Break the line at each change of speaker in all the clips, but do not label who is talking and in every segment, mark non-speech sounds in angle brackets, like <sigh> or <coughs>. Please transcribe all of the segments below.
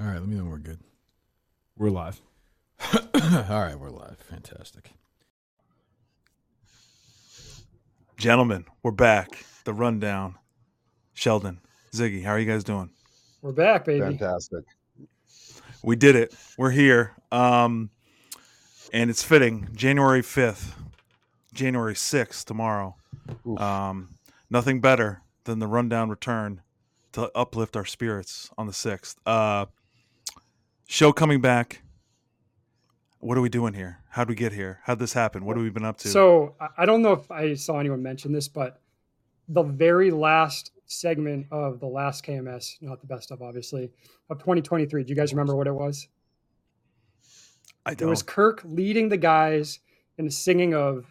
All right, let me know we're good.
We're live. <coughs>
All right, we're live. Fantastic.
Gentlemen, we're back. The rundown. Sheldon, Ziggy, how are you guys doing?
We're back, baby.
Fantastic.
We did it. We're here. Um, and it's fitting. January 5th, January 6th, tomorrow.
Oof.
Um, nothing better than the rundown return to uplift our spirits on the 6th. Uh, show coming back. What are we doing here? How'd we get here? How'd this happen? What have we been up to?
So I- don't know if I saw anyone mention this, but the very last segment of the last KMS, not the best of obviously, of 2023. Do you guys remember what it was?
I don't.
it was Kirk leading the guys in the singing of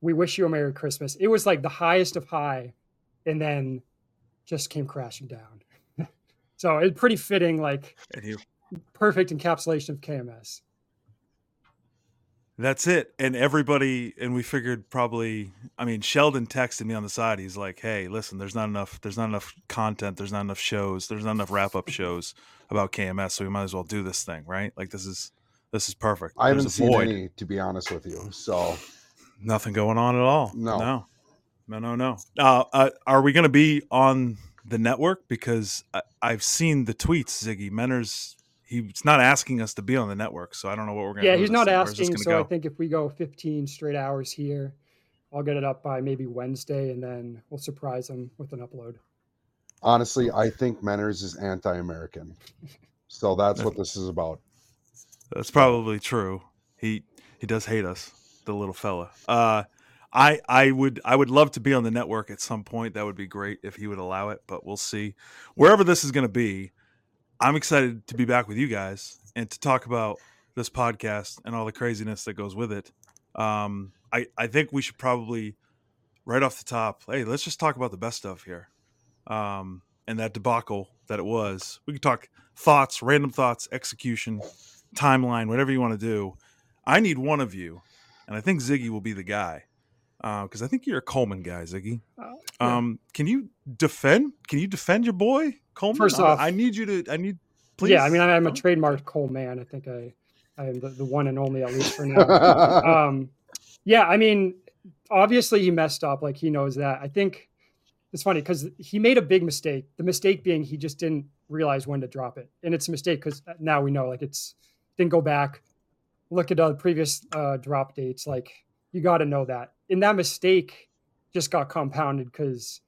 "We Wish You a Merry Christmas." It was like the highest of high, and then just came crashing down. <laughs> so it's pretty fitting, like perfect encapsulation of KMS.
That's it. And everybody, and we figured probably, I mean, Sheldon texted me on the side. He's like, hey, listen, there's not enough, there's not enough content. There's not enough shows. There's not enough wrap up shows about KMS. So we might as well do this thing, right? Like this is, this is perfect.
I haven't
There's
seen
void.
any, to be honest with you. So
Nothing going on at all.
No.
no, no, no. no. Uh, uh, are we going to be on the network? Because I, I've seen the tweets, Ziggy Menner's, he's not asking us to be on the network. So I don't know what we're going to
Yeah,
do.
he's not
thing.
Asking. So
go?
I think if we go 15 straight hours here, I'll get it up by maybe Wednesday, and then we'll surprise him with an upload.
honestly, I think Menners is anti-American. So that's what this is about.
That's probably true. He he does hate us, the little fella. Uh, I I would I would love to be on the network at some point. That would be great if he would allow it, but we'll see. Wherever this is going to be, I'm excited to be back with you guys and to talk about this podcast and all the craziness that goes with it. Um, I I think we should probably right off the top. Hey, let's just talk about the best stuff here. Um, and that debacle that it was. We could talk thoughts, random thoughts, execution, timeline, whatever you want to do. I need one of you, and I think Ziggy will be the guy because I think you're a Coleman guy, Ziggy.
Uh, yeah.
Um, can you defend? Can you defend your boy Coleman?
First
I-
off-
I need you to. I need. Please.
Yeah, I mean, I'm a
No?
trademarked Cole man. I think I, I am the, the one and only, at least for now. <laughs> um, yeah, I mean, obviously he messed up. Like he knows that. I think it's funny because he made a big mistake. The mistake being he just didn't realize when to drop it, and it's a mistake because now we know. Like it's didn't go back, look at the previous uh, drop dates. Like you got to know that. And that mistake just got compounded because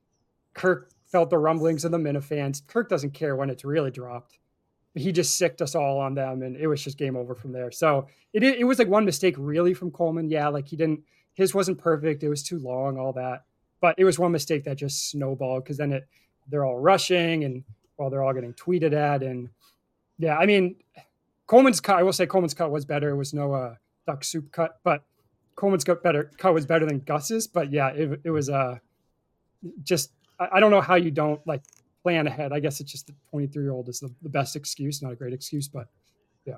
Kirk felt the rumblings of the Minifans. Kirk doesn't care when it's really dropped. He just sicked us all on them, and it was just game over from there. So it it was like one mistake really from Coleman. Yeah, like he didn't his wasn't perfect. It was too long, all that. But it was one mistake that just snowballed because then it they're all rushing and while they're all getting tweeted at and yeah, I mean Coleman's cut. I will say Coleman's cut was better. It was no uh, duck soup cut, but Coleman's cut better cut was better than Gus's. But yeah, it, it was uh just I, I don't know how you don't like plan ahead. I guess it's just the 23 year old is the, the best excuse, not a great excuse, but yeah.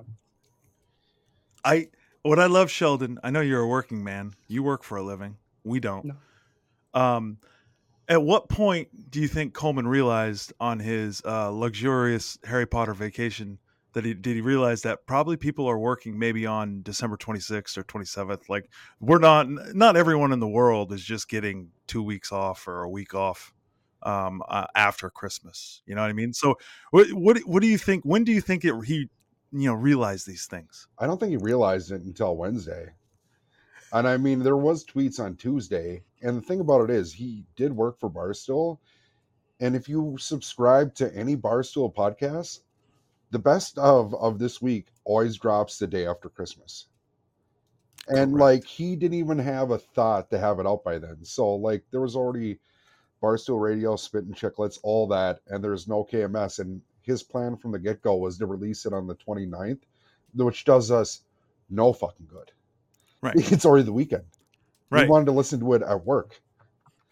I what I love, Sheldon. I know you're a working man. You work for a living. We don't.
No.
Um, at what point do you think Coleman realized on his uh, luxurious Harry Potter vacation that he did he realize that probably people are working maybe on December 26th or 27th? Like we're not not everyone in the world is just getting two weeks off or a week off um, uh, after Christmas. You know what I mean? So what what what do you think? When do you think it he you know realized these things?
I don't think he realized it until Wednesday. And I mean, there was tweets on Tuesday, and the thing about it is, he did work for Barstool, and if you subscribe to any Barstool podcast, the best of of this week always drops the day after Christmas. And
Correct.
like he didn't even have a thought to have it out by then. So like there was already Barstool Radio, Spit and Chicklets, all that, and there's no KMS. And his plan from the get go was to release it on the 29th, which does us no fucking good.
Right. <laughs>
It's already the weekend.
Right.
We wanted to listen to it at work.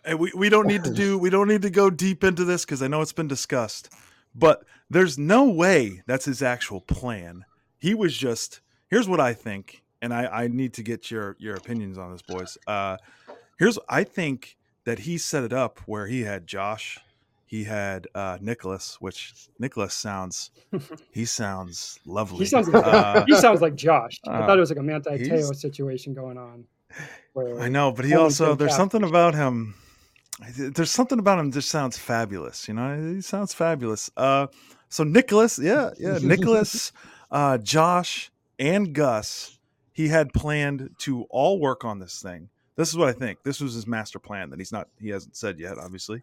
And we, we don't need to do <laughs> we don't need to go deep into this because I know it's been discussed. But there's no way that's his actual plan. He was just here's what I think, and I, I need to get your your opinions on this, boys. Uh here's I think that he set it up where he had Josh, he had uh, Nicholas, which Nicholas sounds <laughs> he sounds lovely.
He sounds
Uh,
he sounds like Josh. I
uh,
thought it was like a Manti Teo situation going on.
I know, but he also there's something about him. There's something about him that sounds fabulous. You know, he sounds fabulous. Uh, so Nicholas, yeah, yeah, <laughs> Nicholas, uh, Josh, and Gus, he had planned to all work on this thing. This is what I think. This was his master plan that he's not. He hasn't said yet, obviously.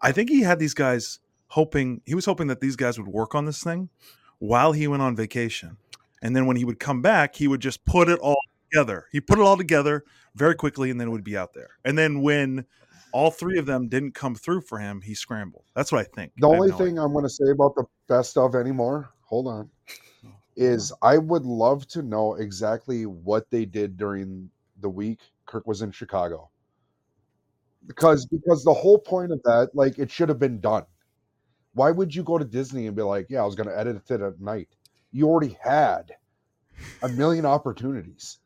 I think he had these guys hoping. He was hoping that these guys would work on this thing while he went on vacation, and then when he would come back, he would just put it all together. He put it all together very quickly, and then it would be out there. And then when all three of them didn't come through for him, he scrambled. That's what I think.
The
I
only
no
thing I'm going to say about the best of anymore, hold on, oh, is I would love to know exactly what they did during the week Kirk was in Chicago. Because because the whole point of that, like it should have been done. Why would you go to Disney and be like, yeah, I was going to edit it at night? You already had a million opportunities.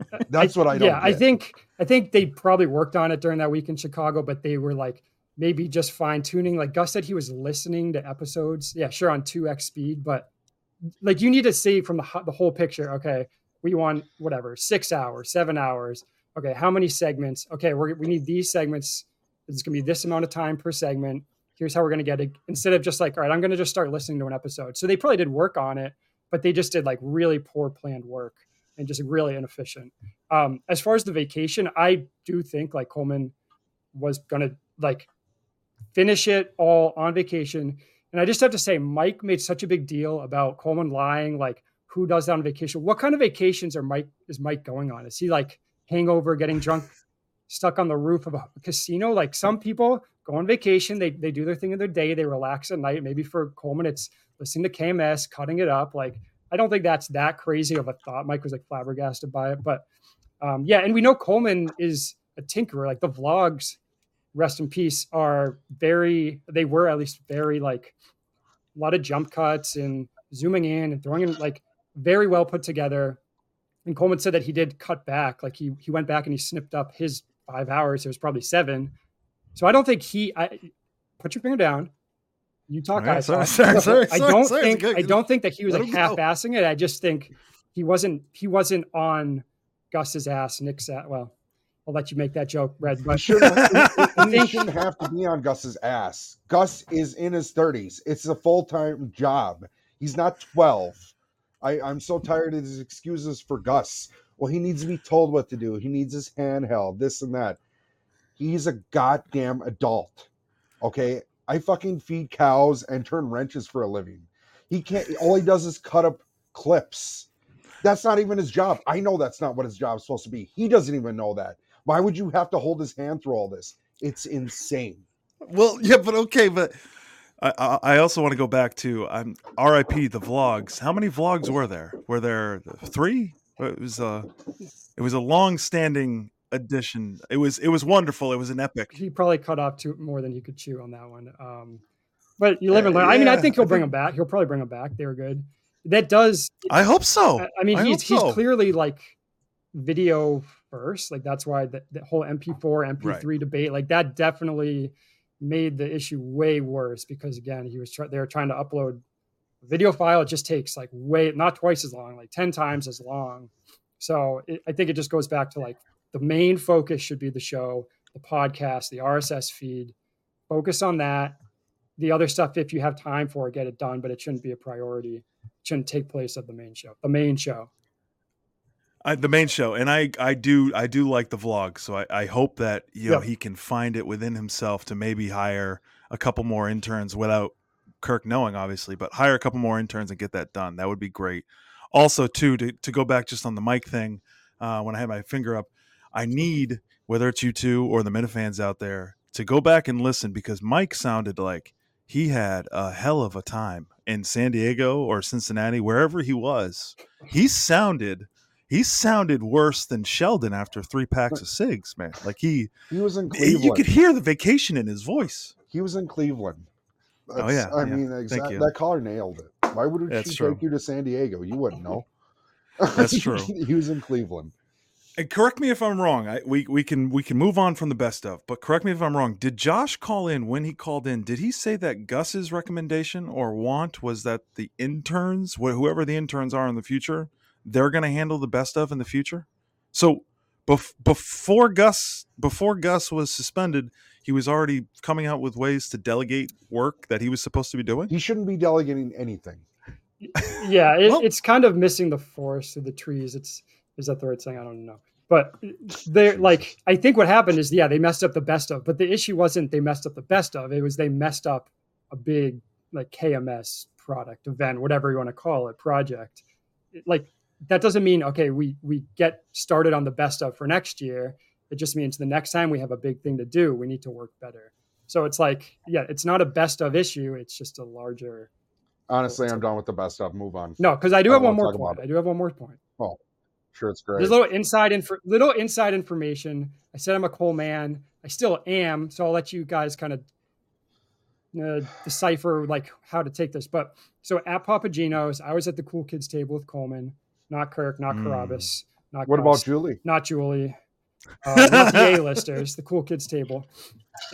<laughs> That's what I don't.
Yeah, I think I think they probably worked on it during that week in Chicago, but they were like maybe just fine tuning. Like Gus said, he was listening to episodes. Yeah, sure on two x speed, but like you need to see from the the whole picture. Okay, we want whatever six hours, seven hours. Okay, how many segments? Okay, we're, we need these segments. It's gonna be this amount of time per segment. Here's how we're gonna get it. Instead of just like, all right, I'm gonna just start listening to an episode. So they probably did work on it, but they just did like really poor planned work and just really inefficient. Um, as far as the vacation, I do think like Coleman was gonna like finish it all on vacation. And I just have to say, Mike made such a big deal about Coleman lying. Like, who does that on vacation? What kind of vacations are Mike is Mike going on? Is he like hangover, getting drunk, stuck on the roof of a casino? Like some people go on vacation, they they do their thing in their day, they relax at night. Maybe for Coleman, it's listening to KMS, cutting it up. Like I don't think that's that crazy of a thought. Mike was like flabbergasted by it, but um, yeah, and we know Coleman is a tinkerer. Like the vlogs, rest in peace, are very. They were at least very like a lot of jump cuts and zooming in and throwing in like very well put together. And Coleman said that he did cut back. Like he he went back and he snipped up his five hours. It was probably seven. So I don't think he. I put your finger down. You talk,
All right,
guys. <laughs>
sorry,
I-
sorry, sorry,
I don't
sorry,
think
good.
I don't think that he was
Let
like half-assing it. I just think he wasn't he wasn't on Gus's ass, Nick's ass. Well, I'll let you make that joke, Red.
He
But
shouldn't, <laughs>
I
he
think-
shouldn't have to be on Gus's ass. Gus is in his 30s. It's a full time job. He's not 12. I, I'm so tired of his excuses for Gus. Well, he needs to be told what to do. He needs his hand held, this and that. He's a goddamn adult. Okay. I fucking feed cows and turn wrenches for a living. He can't, all he does is cut up clips. That's not even his job. I know that's not what his job's supposed to be. He doesn't even know that. Why would you have to hold his hand through all this? It's insane.
Well, yeah, but okay, but I, I also want to go back to um, R.I.P. the vlogs. How many vlogs were there? Were there three? It was a it was a long-standing edition. It was it was wonderful. It was an epic.
he probably cut off too more than he could chew on that one. Um, but you live and learn. I mean, I think he'll
I
bring
think-
them back. He'll probably bring them back. They were good. That does.
I hope so.
I, I mean,
I
he's
hope
he's clearly like video first. Like that's why the, the whole MP4 MP3 debate like that definitely made the issue way worse because again he was try- they were trying to upload a video file. It just takes like way not twice as long, like ten times as long. So it, I think it just goes back to like the main focus should be the show, the podcast, the RSS feed. Focus on that. The other stuff, if you have time for it, get it done, but it shouldn't be a priority. It shouldn't take place of the main show. The main show.
I, the main show, and I I do I do like the vlog. So I, I hope that you know
Yep.
he can find it within himself to maybe hire a couple more interns without Kirk knowing, obviously, but hire a couple more interns and get that done. That would be great. Also, too, to to go back just on the mic thing, uh, when I had my finger up, I need whether it's you two or the Minifans out there to go back and listen because Mike sounded like he had a hell of a time in San Diego or Cincinnati, wherever he was. He sounded he sounded worse than Sheldon after three packs of cigs, man. Like he,
He was in Cleveland.
you could hear the vacation in his voice.
he was in Cleveland.
Oh, yeah,
I
yeah.
mean, exactly. That caller nailed it. Why would
That's
she
true.
take you to San Diego? You wouldn't know.
That's <laughs> true.
he was in Cleveland.
And correct me if I'm wrong. I, we we can we can move on from the best of, but correct me if I'm wrong. Did Josh call in when he called in? Did he say that Gus's recommendation or want was that the interns, wh- whoever the interns are in the future, they're going to handle the best of in the future? So bef- before Gus before Gus was suspended, he was already coming out with ways to delegate work that he was supposed to be doing.
He shouldn't be delegating anything. <laughs>
yeah, it,
Well-
it's kind of missing the forest through the trees. It's is that the right thing? I don't know. But they're like, I think what happened is, yeah, they messed up the best of. But the issue wasn't they messed up the best of. It was they messed up a big like KMS product, event, whatever you want to call it, project. It- Like that doesn't mean okay, we we get started on the best of for next year. It just means the next time we have a big thing to do, we need to work better. So it's like, yeah, it's not a best of issue. It's just a larger
Honestly, I'm done with the best of Move on.
no, because I do
I
have one more point. I do have one more point.
Oh sure, it's great.
There's a little inside info, little inside information. I said I'm a coal man. I still am. So I'll let you guys kind of uh, decipher like how to take this. But so at Papa Gino's, I was at the cool kids table with Coleman, not Kirk, not
Mm.
Carabas, not
what about Julie?
not Julie, <laughs> uh, not the A-listers, the cool kids table.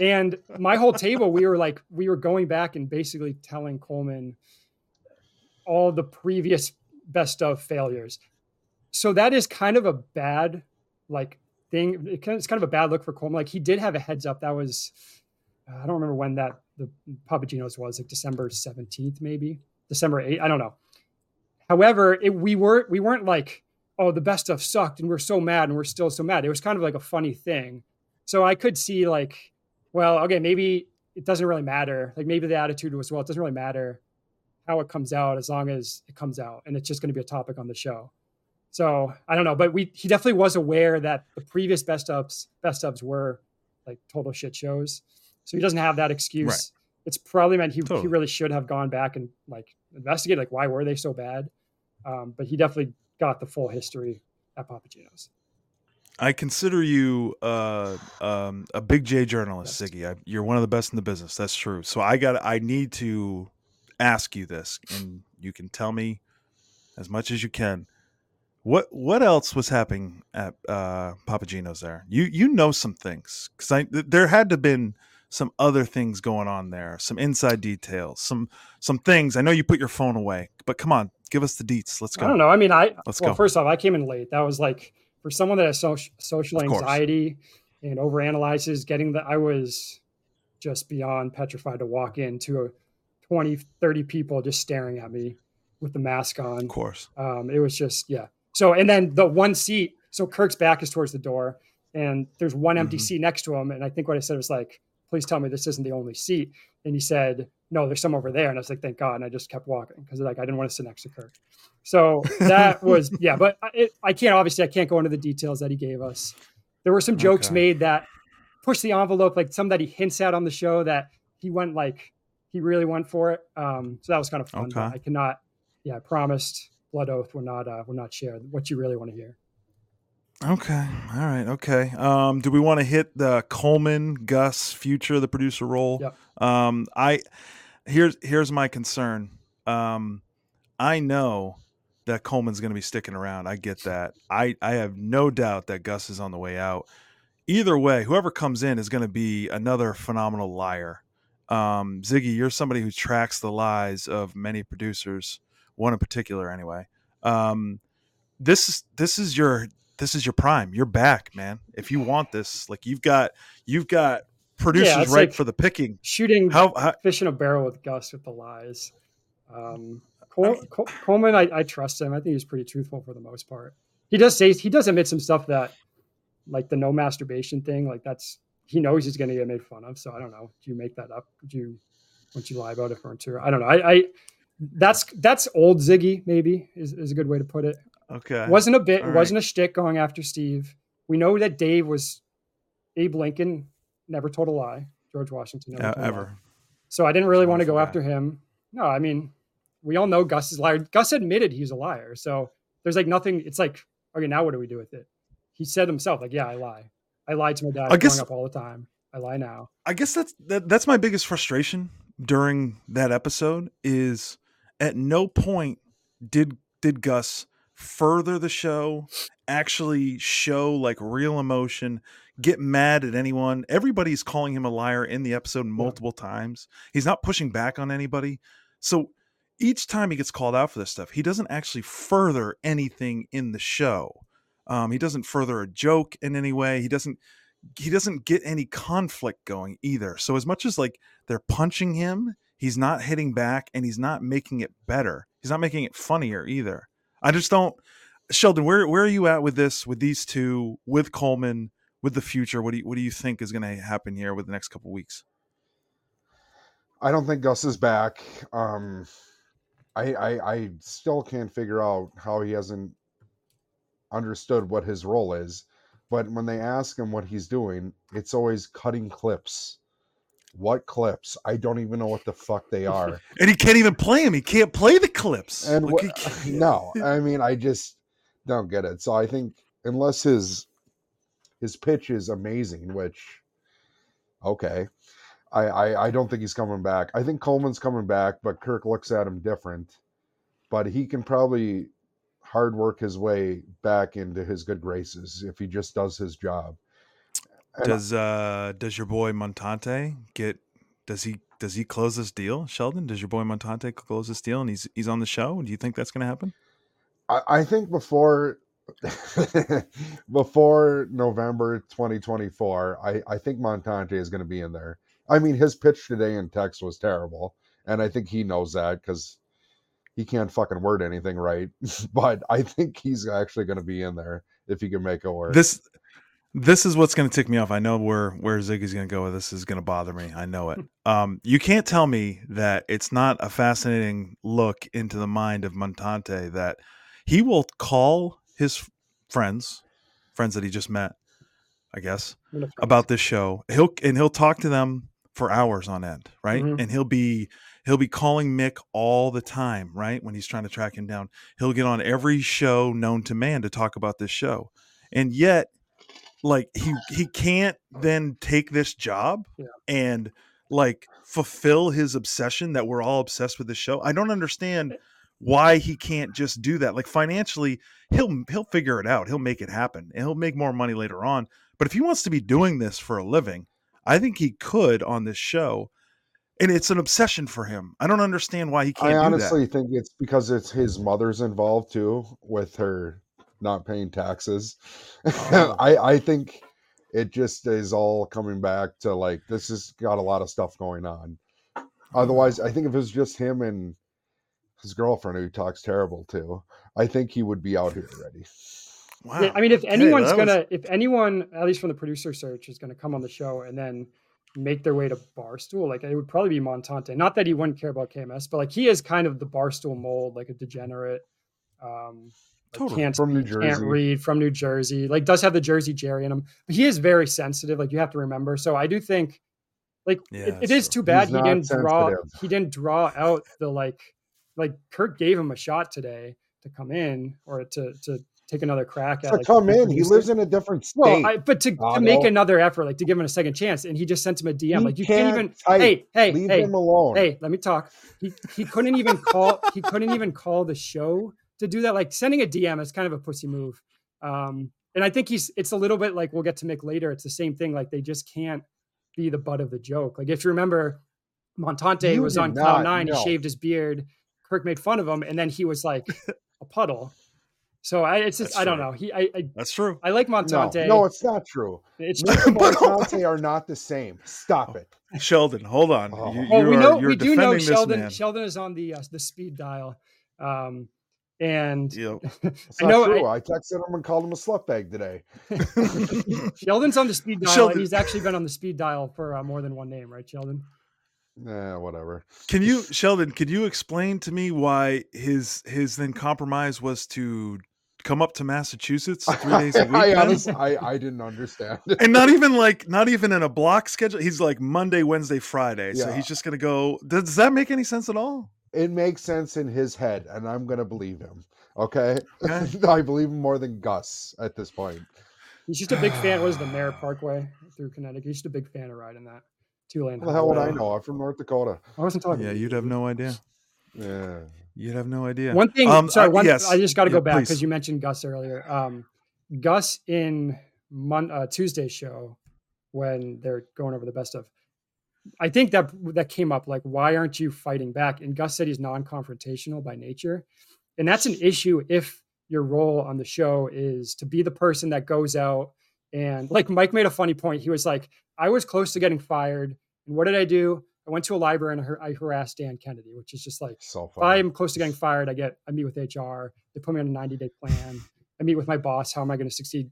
And my whole table, we were like, we were going back and basically telling Coleman all the previous best of failures. So that is kind of a bad like thing. It kind of- It's kind of a bad look for Coleman. Like he did have a heads up. That was I don't remember when that the Papa Gino's was like December 17th, maybe December 8th. I don't know. However, it, we were we weren't like, oh, the best stuff sucked and we're so mad and we're still so mad. It was kind of like a funny thing. So I could see like, well, okay, maybe it doesn't really matter. Like maybe the attitude was, well, it doesn't really matter how it comes out as long as it comes out and it's just going to be a topic on the show. So I don't know, but we he definitely was aware that the previous best ups best ups were like total shit shows. So he doesn't have that excuse.
Right.
It's probably meant he, he really should have gone back and like investigated like why were they so bad. Um, but he definitely got the full history at Papa Gino's.
I consider you uh, um, a big J journalist,
Best.
Ziggy. I, you're one of the best in the business. That's true. So I got. I need to ask you this, and you can tell me as much as you can. What what else was happening at uh, Papa Gino's there? You you know some things because I th- there had to been some other things going on there, some inside details, some some things. I know you put your phone away, but come on, give us the deets. Let's go.
I don't know. I mean, I
Let's
well,
go.
first off, I came in late. That was like for someone that has social social anxiety and overanalyzes, getting the I was just beyond petrified to walk into a 20, 30 people just staring at me with the mask on.
Of course.
Um, it was just yeah. So and then the one seat. So Kirk's back is towards the door, and there's one empty
Mhm.
seat next to him. And I think what I said was like, "Please tell me this isn't the only seat." And he said, "No, there's some over there." And I was like, "Thank God!" And I just kept walking because like I didn't want to sit next to Kirk. So <laughs> that was yeah. But I- it, I can't obviously I can't go into the details that he gave us. There were some jokes
Okay.
made that push the envelope, like some that he hints at on the show that he went like he really went for it. Um, so that was kind of fun. but
Okay.
I cannot yeah, I promised blood oath will not uh, will not share what you really want to hear.
Okay. All right. Okay. Um, do we want to hit the Coleman Gus future the producer role?
Yep.
Um, I here's here's my concern. Um, I know that Coleman's going to be sticking around. I get that. I I have no doubt that Gus is on the way out. Either way, whoever comes in is going to be another phenomenal liar. Um, Ziggy, you're somebody who tracks the lies of many producers, one in particular, anyway. Um, this is this is your this is your prime. You're back, man. If you want this, like you've got you've got producers
it's
right
like-
for the picking.
Shooting
How, how
fish in a barrel with Gus with the lies. Um, Cole, Cole, Coleman, I, I trust him. I think he's pretty truthful for the most part. He does say he does admit some stuff that, like the no masturbation thing, like that's he knows he's going to get made fun of. So I don't know. Do you make that up? Do you once you lie about it for tour? I don't know. I, I that's that's old Ziggy. Maybe is, is a good way to put it.
Okay.
It wasn't a bit.
All
It wasn't a shtick going after Steve. We know that Dave was Abe Lincoln. Never told a lie. George Washington never
Uh,
told a lie.
ever.
So I didn't really want to go after him. No, I mean, we all know Gus is a liar. Gus admitted he's a liar. So there's like nothing. It's like, okay, now what do we do with it? He said himself, like, yeah, I lie. I lied to my dad
I
growing
guess-
up all the time. I lie now.
I guess that's that, that's my biggest frustration during that episode is at no point did did Gus further the show, actually show like real emotion, get mad at anyone. Everybody's calling him a liar in the episode multiple times. He's not pushing back on anybody. So each time he gets called out for this stuff, he doesn't actually further anything in the show. Um, he doesn't further a joke in any way. He doesn't he doesn't get any conflict going either. So as much as like they're punching him, he's not hitting back and he's not making it better. He's not making it funnier either. I just don't Sheldon, where where are you at with this with these two with Coleman with the future? What do you what do you think is going to happen here with the next couple weeks?
I don't think Gus is back. Um, I, I I still can't figure out how he hasn't understood what his role is. But when they ask him what he's doing, it's always cutting clips. What clips? I don't even know what the fuck they <laughs> are.
And he can't even play him. He can't play the clips.
And
Like,
what, <laughs> no, I mean, I just don't get it. So I think unless his his pitch is amazing, which okay, I, I I don't think he's coming back. I think Coleman's coming back, but Kirk looks at him different. But he can probably hard work his way back into his good graces if he just does his job.
Does uh does your boy Montante get does he does he close this deal, Sheldon? Does your boy Montante close this deal and he's he's on the show? Do you think that's going to happen?
I, I think before <laughs> before November 2024, I, I think Montante is going to be in there. I mean, his pitch today in text was terrible, and I think he knows that because he can't fucking word anything right. <laughs> but I think he's actually going to be in there if he can make it work.
This this is what's going to tick me off. I know where where Ziggy's going to go with this is going to bother me. I know it. <laughs> Um, you can't tell me that it's not a fascinating look into the mind of Montante that he will call his friends, friends that he just met, I guess, about this show. He'll and he'll talk to them for hours on end, right?
Mhm.
And he'll be he'll be calling Mick all the time, right? When he's trying to track him down. He'll get on every show known to man to talk about this show. And yet like he he can't then take this job
Yeah.
and like fulfill his obsession that we're all obsessed with the show. I don't understand why he can't just do that. Like financially, he'll he'll figure it out. He'll make it happen. And he'll make more money later on. But if he wants to be doing this for a living, I think he could on this show. And it's an obsession for him. I don't understand why he can't do
honestly think it's because it's his mother's involved too with her not paying taxes. <laughs>
Oh.
I I think it just is all coming back to like this has got a lot of stuff going on. Otherwise, I think if it was just him and his girlfriend who talks terrible too, I think he would be out here already.
Wow.
Yeah, I mean, if
Okay,
anyone's gonna, if anyone, at least from the producer search, is gonna come on the show and then make their way to Barstool, like it would probably be Montante. Not that he wouldn't care about KMS, but like he is kind of the Barstool mold, like a degenerate. Um, like
Totally.
can't
From New
speak, can't read from New Jersey. Like does have the Jersey Jerry in him, but he is very sensitive. Like you have to remember. So I do think, like
Yeah,
it, it
that's
is
true.
too bad
He's
he didn't draw. He didn't draw out the like, like Kirk gave him a shot today to come in or to to take another crack at.
To
like,
come in, he lives in a different state.
Well, I, but to, to make another effort, like to give him a second chance, and he just sent him a DM.
He
like you can't, even.
type.
Hey, hey,
Leave
hey,
him alone.
hey. Let me talk. He he couldn't even call. he couldn't even call the show to do that. Like sending a DM is kind of a pussy move. Um, and I think he's. It's a little bit like we'll get to Mick later. It's the same thing. Like they just can't be the butt of the joke. Like if you remember, Montante
You
was
did
on cloud nine.
know.
He shaved his beard. Kirk made fun of him, and then he was like a puddle. So I, it's just
That's
I don't
true.
know. He I, I
That's true.
I like Montante.
no, it's not true.
It's
Mick
just
and Montante are not the same. Stop it. <laughs>
Sheldon, hold on.
Oh.
You,
Well,
you
we
are-
know
you're
we do know Sheldon.
man.
Sheldon is on the uh, the speed dial, um, and
Yep. <laughs>
It's
I know,
true. I, texted him and called him a slut bag today. <laughs>
Sheldon's on the speed dial,
Sheldon-
he's actually been on the speed dial for uh, more than one name, right, Sheldon?
Nah, whatever.
Can you, Sheldon? Could you explain to me why his his then compromise was to come up to Massachusetts <laughs> three days a week,
I honestly, I, I didn't understand.
and not even like not even in a block schedule. He's like Monday, Wednesday, Friday. So he's just gonna go. Does, does that make any sense at all?
It makes sense in his head, and I'm gonna believe him. Okay,
Okay. <laughs>
I believe him more than Gus at this point.
He's just a big fan. Was <sighs> the Merritt Parkway through Connecticut? He's just a big fan of riding that two lane.
How the hell would I know? I'm from North Dakota.
I wasn't talking.
Yeah, you'd have no idea.
Yeah,
You'd have no idea.
One thing,
Um,
sorry,
uh,
one,
yes.
I just got to
Yeah,
go back because you mentioned Gus earlier. Um, Gus in Mon- uh, Tuesday's show when they're going over the best of. I think that that came up like, why aren't you fighting back? And Gus said he's non-confrontational by nature, and that's an issue if your role on the show is to be the person that goes out and like Mike made a funny point. He was like, I was close to getting fired, and what did I do? I went to a library and I har- I harassed Dan Kennedy, which is just like
So
if. I'm close to getting fired, I get I meet with HR. They put me on a 90 day plan. I meet with my boss. How am I going to succeed?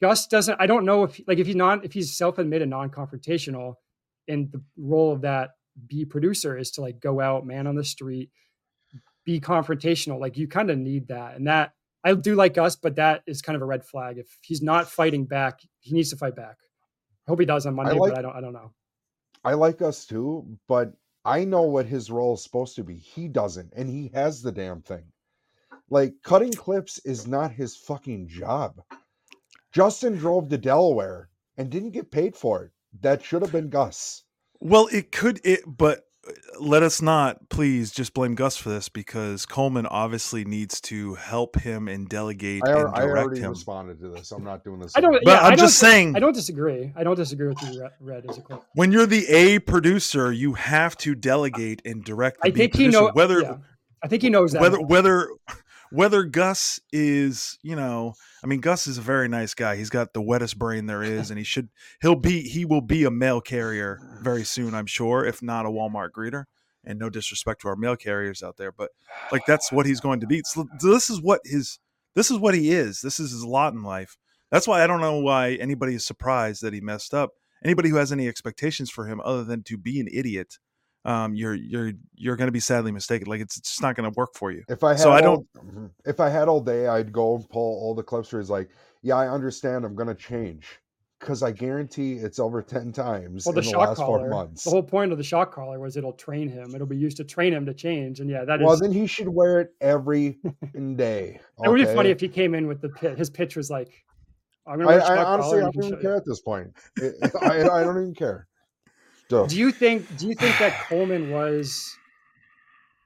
Gus doesn't. I don't know if like if he's not if he's self admitted non confrontational, and the role of that B producer is to like go out, man on the street, be confrontational. Like you kind of need that, and that I do like us, but that is kind of a red flag. If he's not fighting back, he needs to fight back. I hope he does on Monday,
like-
but I don't. I don't know.
I like us too, but I know what his role is supposed to be. He doesn't, and he has the damn thing. Like cutting clips is not his fucking job. Justin drove to Delaware and didn't get paid for it. That should have been Gus.
Well, it could it, but uh, let us not please just blame Gus for this because Coleman obviously needs to help him and delegate
I,
and
al- I already
him.
responded to this. I'm not doing this.
I don't.
again.
But
yeah,
I'm
I
just
don't,
saying,
I don't disagree. I don't disagree with you, Red- Red. As a clip.
when you're the A producer, you have to delegate and direct the
I
B
think he knows
whether
yeah. I think he knows that.
whether whether whether Gus is, you know, I mean Gus is a very nice guy. He's got the wettest brain there is and he should he'll be he will be a mail carrier very soon, I'm sure, if not a Walmart greeter. And no disrespect to our mail carriers out there, but like that's what he's going to be. So this is what his this is what he is. This is his lot in life. That's why I don't know why anybody is surprised that he messed up. Anybody who has any expectations for him other than to be an idiot, um, you're you're you're going to be sadly mistaken. Like it's just not going to work for you.
If I had
So I
all- Mhm. if I had all day, I'd go and pull all the clips where he's like, "Yeah, I understand. I'm gonna change." Because I guarantee it's over ten times
well, the
in the
shock
last four months.
The whole point of the shock collar was it'll train him. It'll be used to train him to change. And yeah, that is.
well, then he should wear it every day. <laughs> fucking day.
it would be funny if he came in with the pit. His pitch was like, "I'm gonna
I,
wear a
I
shock
honestly. I don't
show
even
you."
care at this point. It- I, I don't even care.
Do you think? Do you think that Coleman was?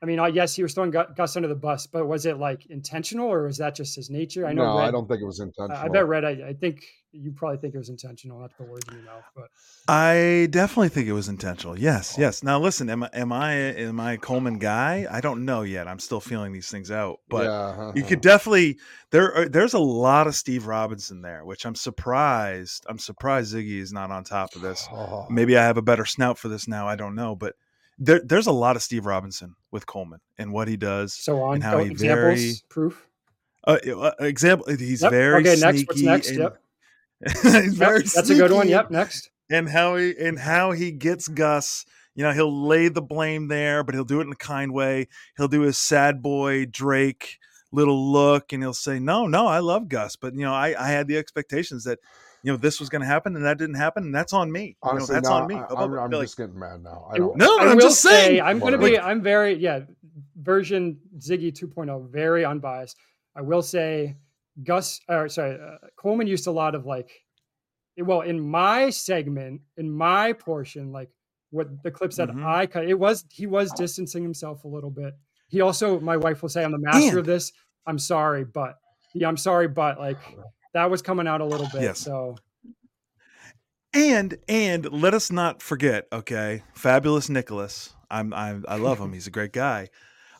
I mean, uh, yes, he was throwing Gus under the bus, but was it like intentional or was that just his nature? I know.
no,
Red,
I don't think it was intentional.
I bet Red. I, I think you probably think it was intentional. Not to put words in your mouth, but
I definitely think it was intentional. Yes, yes. Now listen, am I am I am I a Coleman guy? I don't know yet. I'm still feeling these things out. But
yeah,
you
uh-huh.
could definitely there are, there's a lot of Steve Robinson there, which I'm surprised. I'm surprised Ziggy is not on top of this.
Oh,
Maybe I have a better snout for this now. I don't know, but there, there's a lot of Steve Robinson with Coleman and what he does.
so on.
And how
Go-
he
examples,
very-
proof.
Uh, uh, example, he's
Yep.
very
Okay,
sneaky.
next. What's next?
and-
Yep. <laughs>
he's
Yep,
very
that's a good one. Yep. Next.
and how he and how he gets Gus. You know, he'll lay the blame there, but he'll do it in a kind way. He'll do his sad boy Drake little look, and he'll say, "No, no, I love Gus, but you know, I, I had the expectations that you know this was going to happen, and that didn't happen, and that's on me.
honestly,
you know, that's
now,
on me."
I,
Blah, blah,
am. I'm
like,
just getting mad now. I
I-
don't.
no,
I
I'm
will
just saying.
I'm going to be. I'm very yeah. Version Ziggy 2.0, very unbiased. I will say, Gus. Or sorry, uh, Coleman used a lot of like. Well, in my segment, in my portion, like what the clips that
Mhm.
I cut, it was he was distancing himself a little bit. He also, my wife will say, "I'm the master
And-
of this." I'm sorry, but yeah, I'm sorry, but like that was coming out a little bit.
Yes.
So
And and let us not forget, okay, fabulous Nicholas. I'm I I love him. He's a great guy.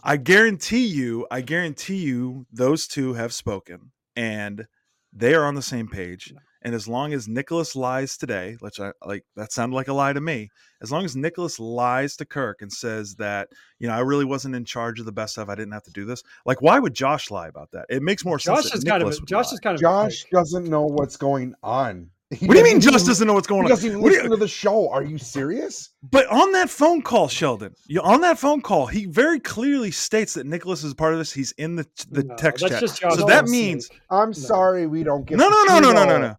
I guarantee you, I guarantee you, those two have spoken and they are on the same page. And as long as Nicholas lies today, which I like, that sounded like a lie to me. As long as Nicholas lies to Kirk and says that, you know, I really wasn't in charge of the best stuff. I didn't have to do this. Like, why would Josh lie about that? It makes more sense.
Josh kind of
Nicholas
a, Josh
lie.
is kind of
Josh
fake.
doesn't know what's going on. <laughs> He
What do you mean Josh doesn't know what's going
He
on?
doesn't even
What do you-
listen to the show. Are you serious?
But on that phone call, Sheldon, you, on that phone call, he very clearly states that Nicholas is part of this. He's in the the
No,
text chat. so that means
snake.
I'm
No.
sorry we don't get
no,
the
no, no, no, no, no, no.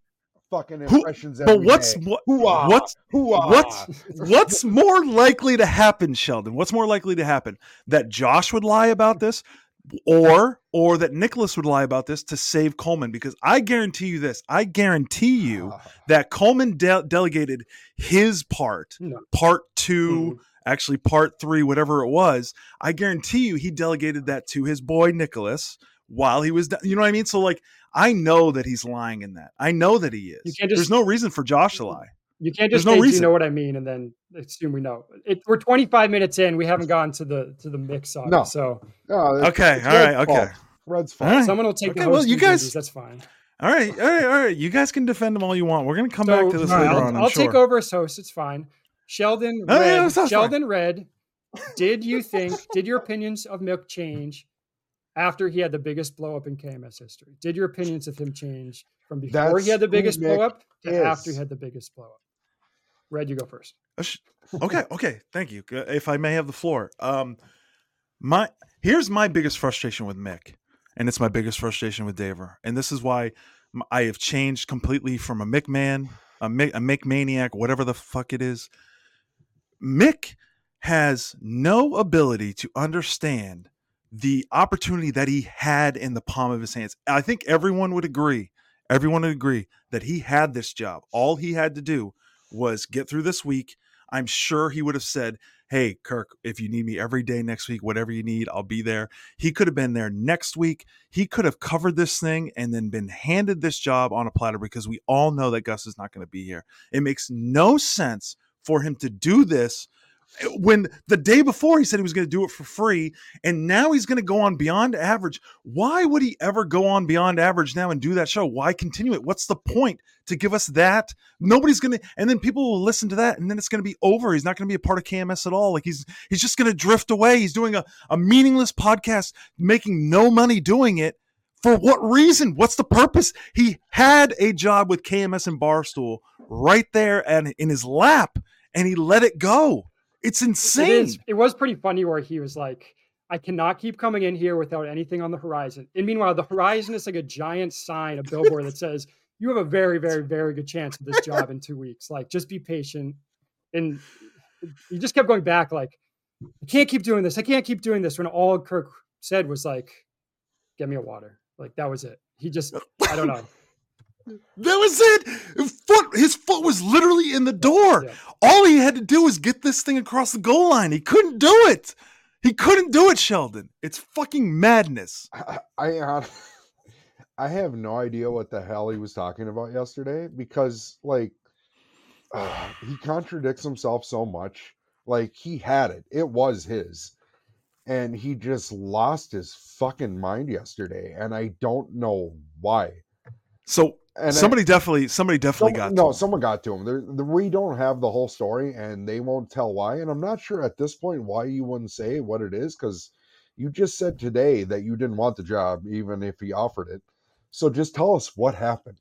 Fucking
Who- But what's what? What's what's <laughs> what's more likely to happen, Sheldon? What's more likely to happen? That Josh would lie about this, or or that Nicholas would lie about this to save Coleman? Because I guarantee you this. I guarantee you
Ah,
that Coleman de- delegated his part,
No.
part 2 actually part three, whatever it was, I guarantee you he delegated that to his boy Nicholas while he was, you know what I mean? So like, I know that he's lying in that. I know that he is.
can't just-
There's no reason for Josh to mm, lie.
You can't just
There's
just
no
say, "Do you know what I mean?" and then assume we know. It, we're 25 minutes in. We haven't gotten to the to the mix saga.
No.
So
No, it's-
Okay,
it's
all right,
Red's
okay.
Red's fault.
All right.
someone will take
Okay,
the
well, you
duties,
guys-
That's fine.
All right, all right, all right. You guys can defend them all you want. We're gonna come
So,
back to this
all right,
later
I'll,
on. I'm
I'll
sure.
take over as host. It's fine. Sheldon,
No, no,
Red,
no, sounds fine.
Sheldon, Red. Did you think? did your opinions of milk change after he had the biggest blow up in KMS history? Did your opinions of him change from before
That's
he had the biggest blow up to after he had the biggest blow up? Red, you go first.
Uh, okay okay thank you if i may have the floor um my here's my biggest frustration with mick and it's my biggest frustration with daver and this is why I have changed completely from a mick man a mick, a mick maniac whatever the fuck it is mick has no ability to understand the opportunity that he had in the palm of his hands i think everyone would agree everyone would agree that he had this job all he had to do was get through this week I'm sure he would have said, Hey, Kirk, if you need me every day next week, whatever you need, I'll be there. He could have been there next week. He could have covered this thing and then been handed this job on a platter because we all know that Gus is not going to be here. It makes no sense for him to do this when the day before he said he was going to do it for free and now he's going to go on beyond average why would he ever go on beyond average now and do that show? Why continue it? What's the point to give us that? Nobody's gonna and then people will listen to that and then it's gonna be over. He's not gonna be a part of kms at all. Like he's he's just gonna drift away. He's doing a, a meaningless podcast making no money doing it. For what reason? What's the purpose? He had a job with kms and barstool right there and in his lap and he let it go it's insane
is. It was pretty funny where he was like, "I cannot keep coming in here without anything on the horizon." And meanwhile, the horizon is like a giant sign, a billboard that says, "You have a very, very, very good chance of this job in two weeks. Like, just be patient." And he just kept going back, like, "I can't keep doing this. I can't keep doing this." When all Kirk said was like, "Get me a water." Like that was it. He just, I don't know.
That was it. Foot, his foot was literally in the door.
Yeah.
All he had to do was get this thing across the goal line. He couldn't do it. He couldn't do it, Sheldon. It's fucking madness.
I, I I <laughs> have no idea what the hell he was talking about yesterday because like uh, <sighs> he contradicts himself so much. Like he had it. It was his. And he just lost his fucking mind yesterday and I don't know why.
So
And I-
somebody definitely, somebody definitely
Some-
got to
no, someone got to him. There, the, we don't have the whole story, and they won't tell why. And I'm not sure at this point why you wouldn't say what it is, because you just said today that you didn't want the job, even if he offered it. So just tell us what happened.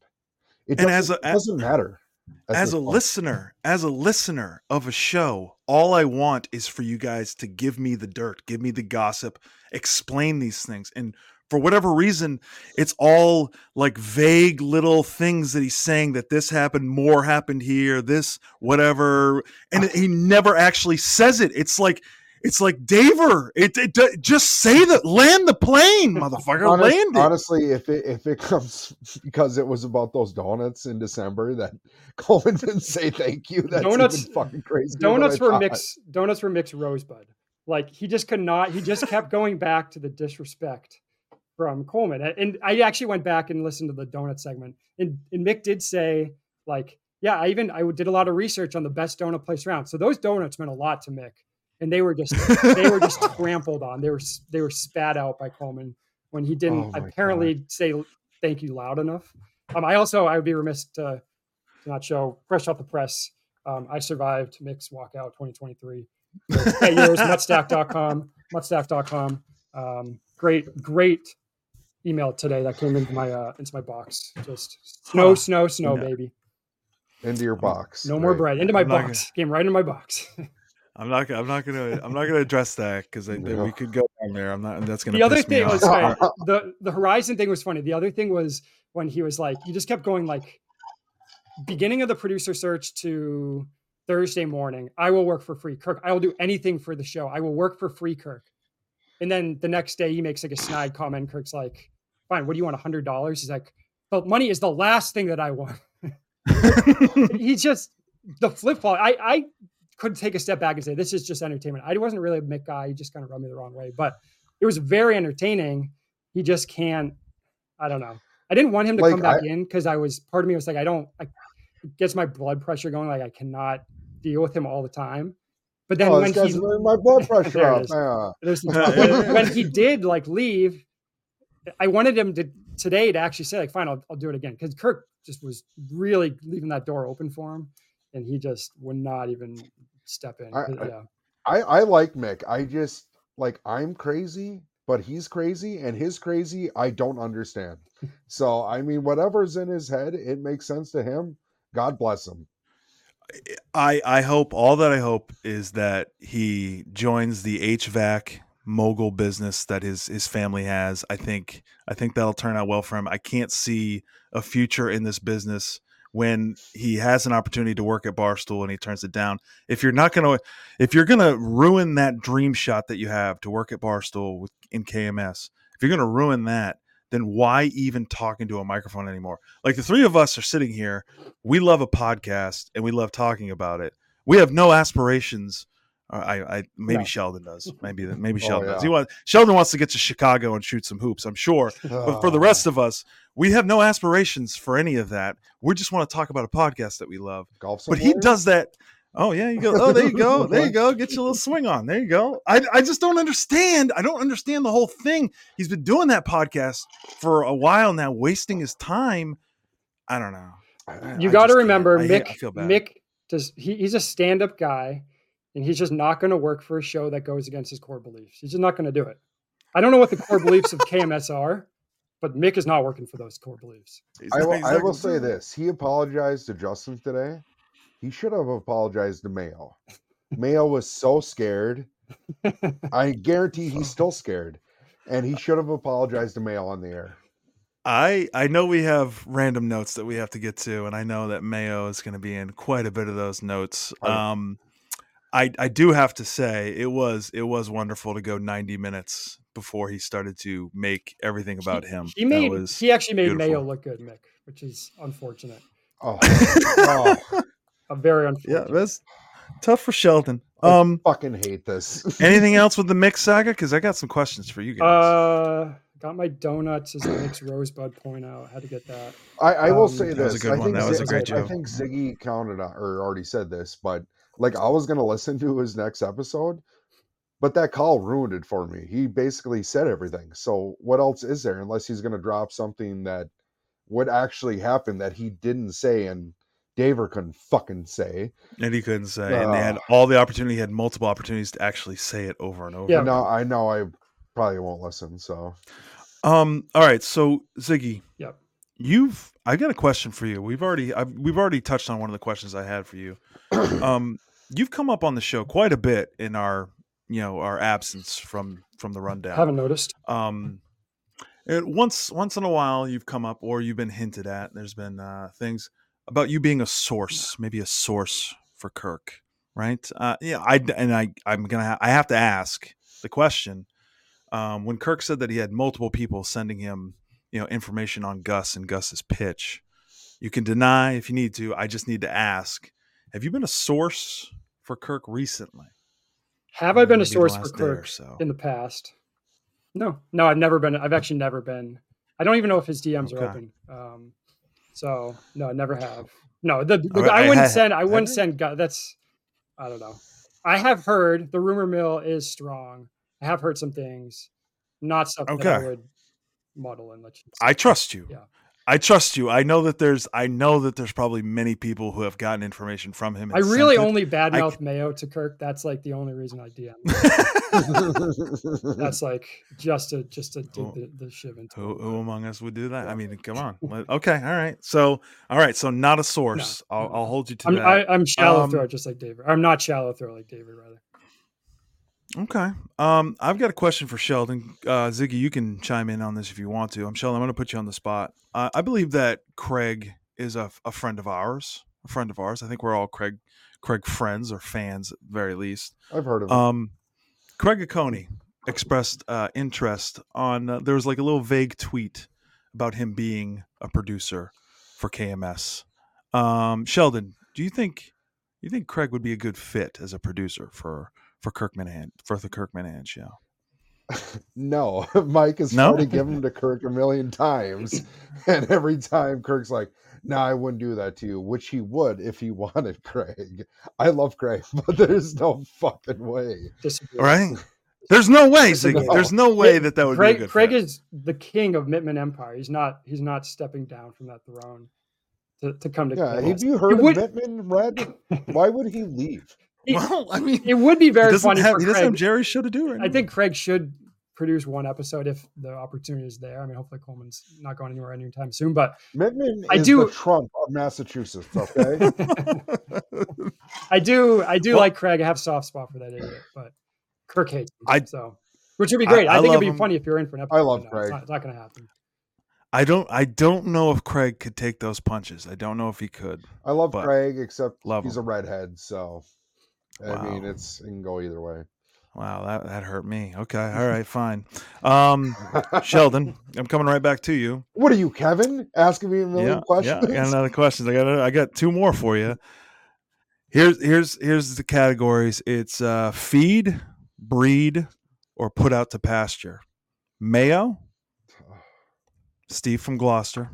It
And
doesn't,
as a-
it doesn't matter. at
as a
point.
listener, as a listener of a show, all I want is for you guys to give me the dirt, give me the gossip, explain these things. And for whatever reason, it's all like vague little things that he's saying that this happened, more happened here, this, whatever. And he never actually says it. It's like, it's like Daver. It, it, it- just say that, land the plane, <laughs> motherfucker,
Honest-
land it.
honestly, if it if it comes because it was about those donuts in December that <laughs> Coleman didn't say thank you, that's
Donuts-
even fucking crazy.
donuts were mixed donuts were mixed rosebud like he just could not he just kept going back to the disrespect from coleman. And i actually went back and listened to the donut segment. And, and mick did say like yeah i even i did a lot of research on the best donut place around. So those donuts meant a lot to mick. And they were just <laughs> they were just trampled on. They were they were spat out by coleman when he didn't
Oh
apparently say thank you loud enough. Um, i also i would be remiss to, to not show fresh off the press um, I survived Mick's Walkout 2023. At <laughs> yours, mutstack.com, mutstack.com. Um, great, great email today that came into my uh, into my box. Just snow,
Huh.
snow, snow,
No.
baby.
into your box.
No more bread. Into my
I'm not
box. Came right into my box. <laughs>
I'm not. I'm not gonna. I'm not gonna address that because
Yeah.
we could go down there. I'm not. That's gonna.
the other thing was sorry, the the Horizon thing was funny. The other thing was when he was like, he just kept going like, beginning of the producer search to Thursday morning. I will work for free, Kirk. I will do anything for the show. I will work for free, Kirk. And then the next day he makes like a snide comment. Kirk's like, "Fine, what do you want? A hundred dollars?" He's like, "The money is the last thing that I want." <laughs> He's just the flip flop. I I could take a step back and say this is just entertainment. I wasn't really a Mick guy; he just kind of rubbed me the wrong way, but it was very entertaining. He just can't. I don't know. I didn't want him to
Like,
come back
I-
in because I was part of me was like, I don't. I, it gets my blood pressure going. Like I cannot deal with him all the time. But then
oh,
when he
my blood <laughs> pressure up.
is.
Yeah.
there's some
Yeah,
stuff.
yeah,
When-
yeah.
when he did like leave, I wanted him to today to actually say like, fine, I'll, I'll do it again because Kirk just was really leaving that door open for him, and he just would not even step in.
I- I-
yeah,
I, I like Mick. I just like I'm crazy, but he's crazy, and his crazy I don't understand. <laughs> So I mean, whatever's in his head, it makes sense to him. God bless him.
I I hope all that I hope is that he joins the HVAC mogul business that his his family has. I think I think that'll turn out well for him. I can't see a future in this business when he has an opportunity to work at Barstool and he turns it down. If you're not to if you're to ruin that dream shot that you have to work at Barstool with in KMS, if you're to ruin that, then why even talk into a microphone anymore? Like the three of us are sitting here we love a podcast and we love talking about it. We have no aspirations. I, I maybe
No.
Sheldon does. Maybe maybe
Oh,
Sheldon does. He wants Sheldon wants to get to Chicago and shoot some hoops. I'm sure. <laughs> But for the rest of us, we have no aspirations for any of that. We just want to talk about a podcast that we love.
golf,
But he does that. Oh yeah, you go. Oh, there you go. <laughs> There you go. Get your little swing on. There you go. I I just don't understand. I don't understand the whole thing. He's been doing that podcast for a while now, wasting his time. I don't know. I-
you got to remember
I
Mick.
I.
Mick does he, he's a stand-up guy, and he's just not going to work for a show that goes against his core beliefs. He's just not going to do it. I don't know what the core beliefs of KMS are, but Mick is not working for those core beliefs.
I will,
he's
I will say this: he apologized to Justin today. He should have apologized to Mayo. Mayo was so scared. <laughs> I guarantee he's still scared, and he should have apologized to Mayo on the air.
I I know we have random notes that we have to get to, and I know that Mayo is going to be in quite a bit of those notes.
Yeah.
Um, I I do have to say it was it was wonderful to go 90 minutes before he started to make everything about him.
He made
that was
he actually made
beautiful.
Mayo look good, Mick, which is unfortunate.
Oh, <laughs> oh
A very unfortunate.
yeah,
unfortunate.
that's tough for Sheldon.
I
Um,
fucking hate this.
anything <laughs> else with the Mick's saga? Because I got some questions for you guys.
Uh, got my donuts as a rosebud point out. Had to get that.
I, I will
Um,
say
That was a
this.
good
I
one.
think
That was a
Zig-
great
I think Ziggy counted on, or already said this, but like I was gonna listen to his next episode, but that call ruined it for me. He basically said everything. So what else is there unless he's gonna drop something that would actually happen that he didn't say and Daver couldn't fucking say.
and he couldn't say, and they had all the opportunity, he had multiple opportunities to actually say it over and over.
Yeah.
No, I know I probably won't listen. So
Um. All right. So Ziggy,
Yep.
You've I got a question for you. We've already I've, we've already touched on one of the questions I had for you. <clears throat> um, you've come up on the show quite a bit in our you know our absence from from the rundown.
Haven't noticed.
Um, it, once once in a while you've come up or you've been hinted at. There's been uh, things about you being a source, maybe a source for Kirk, right? Uh, yeah, I and I I'm gonna ha- I have to ask the question. Um, when Kirk said that he had multiple people sending him, you know, information on Gus and Gus's pitch, you can deny if you need to. I just need to ask: Have you been a source for Kirk recently?
Have I been a source for
last day or
Kirk
so.
in the past? No, no, I've never been. I've actually never been. I don't even know if his DMs are open. Um, so no, I never have. No, the, the
Okay,
I
I
wouldn't
had-
send. I wouldn't
had-
send. gu- That's I don't know. I have heard the rumor mill is strong. I have heard some things, not stuff that I
Okay.
would muddle and let you.
I trust you.
Yeah.
I trust you. I know that there's I know that there's probably many people who have gotten information from him.
I really only badmouth Mayo to Kirk. That's like the only reason I DM. <laughs> That's like just to just to dig
Who-
the, the shiv into.
who, who among us would do that? I mean, come on. <laughs> Okay, all right. So, all right. So, not a source. I'll,
no.
I'll hold you to
I'm
that.
I, I'm shallow
Um,
throw just like David. I'm not shallow throw like David rather.
Okay. Um, I've got a question for Sheldon. Uh, Ziggy, you can chime in on this if you want to. I'm Sheldon. I'm going to put you on the spot. Uh, I believe that Craig is a, a friend of ours. A friend of ours. I think we're all Craig Craig friends or fans at the very least.
I've heard of him.
Um, Craig Coney expressed uh, interest on. Uh, there was like a little vague tweet about him being a producer for KMS. Um, Sheldon, do you think You think Craig would be a good fit as a producer for for Kirk Minihane for the Kirk Minihane show? <laughs>
No, <laughs> Mike has
No?
tried to give him to Kirk a million times, <laughs> and every time Kirk's like, "No, I wouldn't do that to you," which he would if he wanted Craig. I love Craig, but there's no fucking way.
Right? There's no way, Ziggy.
no.
There's no way that that would
Craig,
be a good
Craig
fit.
is the king of Mittman Empire. He's not. He's not stepping down from that throne to, to come to.
Yeah,
Craig.
have you heard of
would-
Mittman, Red? Why would he leave?
He-
well, I mean,
it would be very
doesn't
funny
have
for
he doesn't have
Craig.
Jerry's show to do right
I think Craig should produce one episode if the opportunity is there. I mean, hopefully Coleman's not going anywhere anytime soon. But
Mittman
I
is
do-
the Trump of Massachusetts. Okay, <laughs> <laughs>
I do, I do
Well-
like Craig. I have soft spot for that idiot, but Kirk hates him.
I-
so, which would be great. I,
I
think it'd be
him.
funny if you're in for an episode.
I love Craig.
It's not, not going to happen.
I don't I don't know if Craig could take those punches. I don't know if he could.
I love
But
Craig, except
love
he's
him.
a redhead, so I mean, it's it can go either way.
Wow, that, that hurt me. Okay, <laughs> all right, fine. Um, Sheldon, I'm coming right back to you.
what are you, Kevin? Asking me a million
Yeah,
questions?
yeah. I got another question. I got I got two more for you. Here's here's here's the categories. It's uh, feed, breed, or put out to pasture. Mayo, Steve from Gloucester,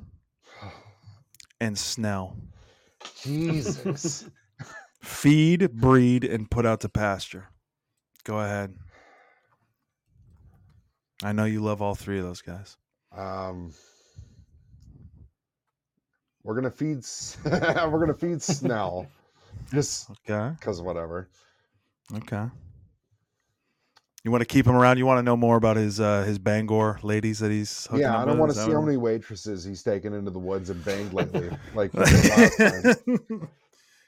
<sighs> and Snell.
Jesus. <laughs>
Feed, breed, and put out to pasture. Go ahead. I know you love all three of those guys.
Um, we're gonna feed. <laughs> We're gonna feed Snell, <laughs> just
Okay.
because whatever.
Okay. You want to keep him around? You want to know more about his uh, his Bangor ladies that he's hooking
Yeah,
up
I don't want to see how many waitresses he's taken into the woods and banged lately. <laughs> Like,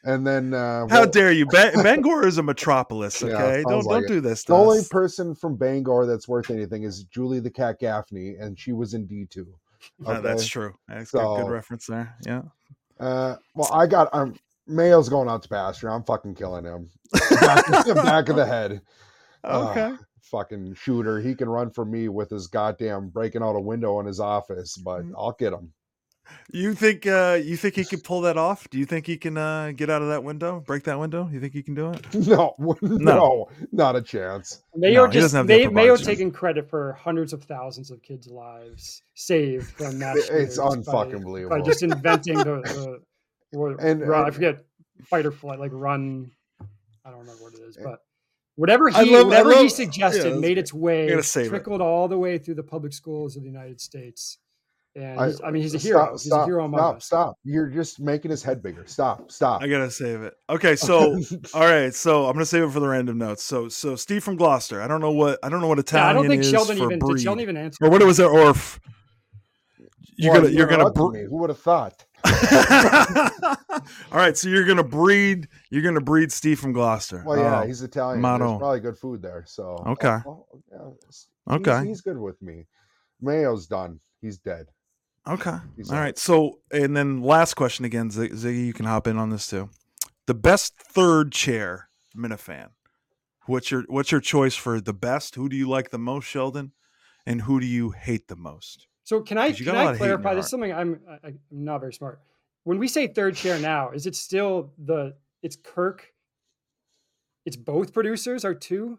and then uh,
How
well,
dare you? Ba- <laughs> Bangor is a metropolis. Okay,
sounds
don't
like
don't
it.
do this.
the
To
only
us.
person from Bangor that's worth anything is Julie the Cat Gaffney, and she was in D two. <laughs>
Uh, that's true. That's good,
So-
good reference there. Yeah.
Uh, well, I got. I'm Mayo's going out to pasture. I'm fucking killing him. Back, <laughs> back of the head. Uh,
Okay.
fucking shooter. He can run for me with his goddamn breaking out a window in his office, but
Mm.
I'll get him.
You think uh, you think he can pull that off? Do you think he can uh, get out of that window, break that window? You think he can do it? <laughs>
No, no, not a chance.
Mayo
No,
just
doesn't have the
May, Mayo taking credit for hundreds of thousands of kids' lives saved from that.
It's
shootings by-
unfucking
by just inventing the, <laughs> the what,
And-
run, I forget fight or flight like run. I don't remember what it is, but whatever he
love-
whatever
love-
he suggested
that's
made
great.
its way
gotta it.
trickled all the way through the public schools of the United States. And
I-
I, mean, he's a
Stop,
hero. he's
Stop,
a hero among
stop,
us.
stop. You're just making his head bigger. Stop, stop.
I gotta save it. Okay, so <laughs> all right, so I'm gonna save it for the random notes. So so Steve from Gloucester. I don't know what I don't know what
Yeah,
Italian
I don't think
is
Sheldon
for
even
breed.
did. Sheldon even answer.
or what was it? Or you're gonna you're gonna. Bre-
Who would have thought? <laughs>
all right, so you're gonna breed. You're gonna breed Steve from Gloucester.
Well, yeah,
Oh,
he's Italian.
Mano.
There's probably good food there. So
Okay.
oh, oh, yeah, he's-
okay.
he's good with me. Mayo's done. He's dead.
Okay.
He's
All
out.
right. So, and then last question again, Z- Ziggy, you can hop in on this too. The best third chair Minifan. What's your What's your choice for the best? Who do you like the most, Sheldon? And who do you hate the most?
So can I can I
of hate in your
clarify? This is something I'm I, I'm not very smart. When we say third chair now, is it still the it's Kirk? It's both producers are two,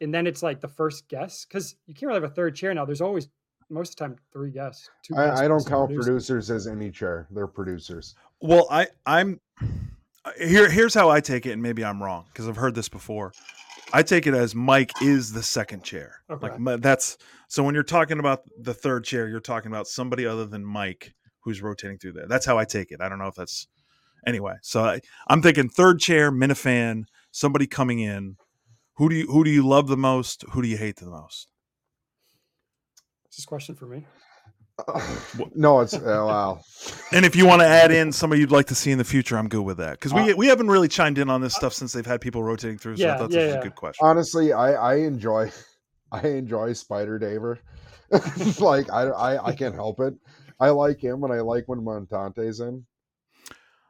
and then it's like the first guest because you can't really have a third chair now. There's always most of the time three guests. Two guests
I, I don't count
producer.
producers as any chair. They're producers.
Well, I I'm uh, here. Here's how I take it, and maybe I'm wrong because I've heard this before. I take it as Mike is the second chair.
Okay.
Like that's so when you're talking about the third chair, you're talking about somebody other than Mike who's rotating through there. That's how I take it. I don't know if that's anyway. So I, I'm thinking third chair, Minifan, somebody coming in. Who do you who do you love the most? Who do you hate the most?
Is this question for me?
no, it's uh, wow. <laughs>
And if you want to add in somebody you'd like to see in the future, I'm good with that because we
Uh,
we haven't really chimed in on this stuff since they've had people rotating through. So I
Yeah,
thought
yeah,
this was
yeah.
a good question.
Honestly, I I enjoy <laughs> I enjoy Spider Daver. <laughs> like I, I I can't help it. I like him and I like when Montante's in.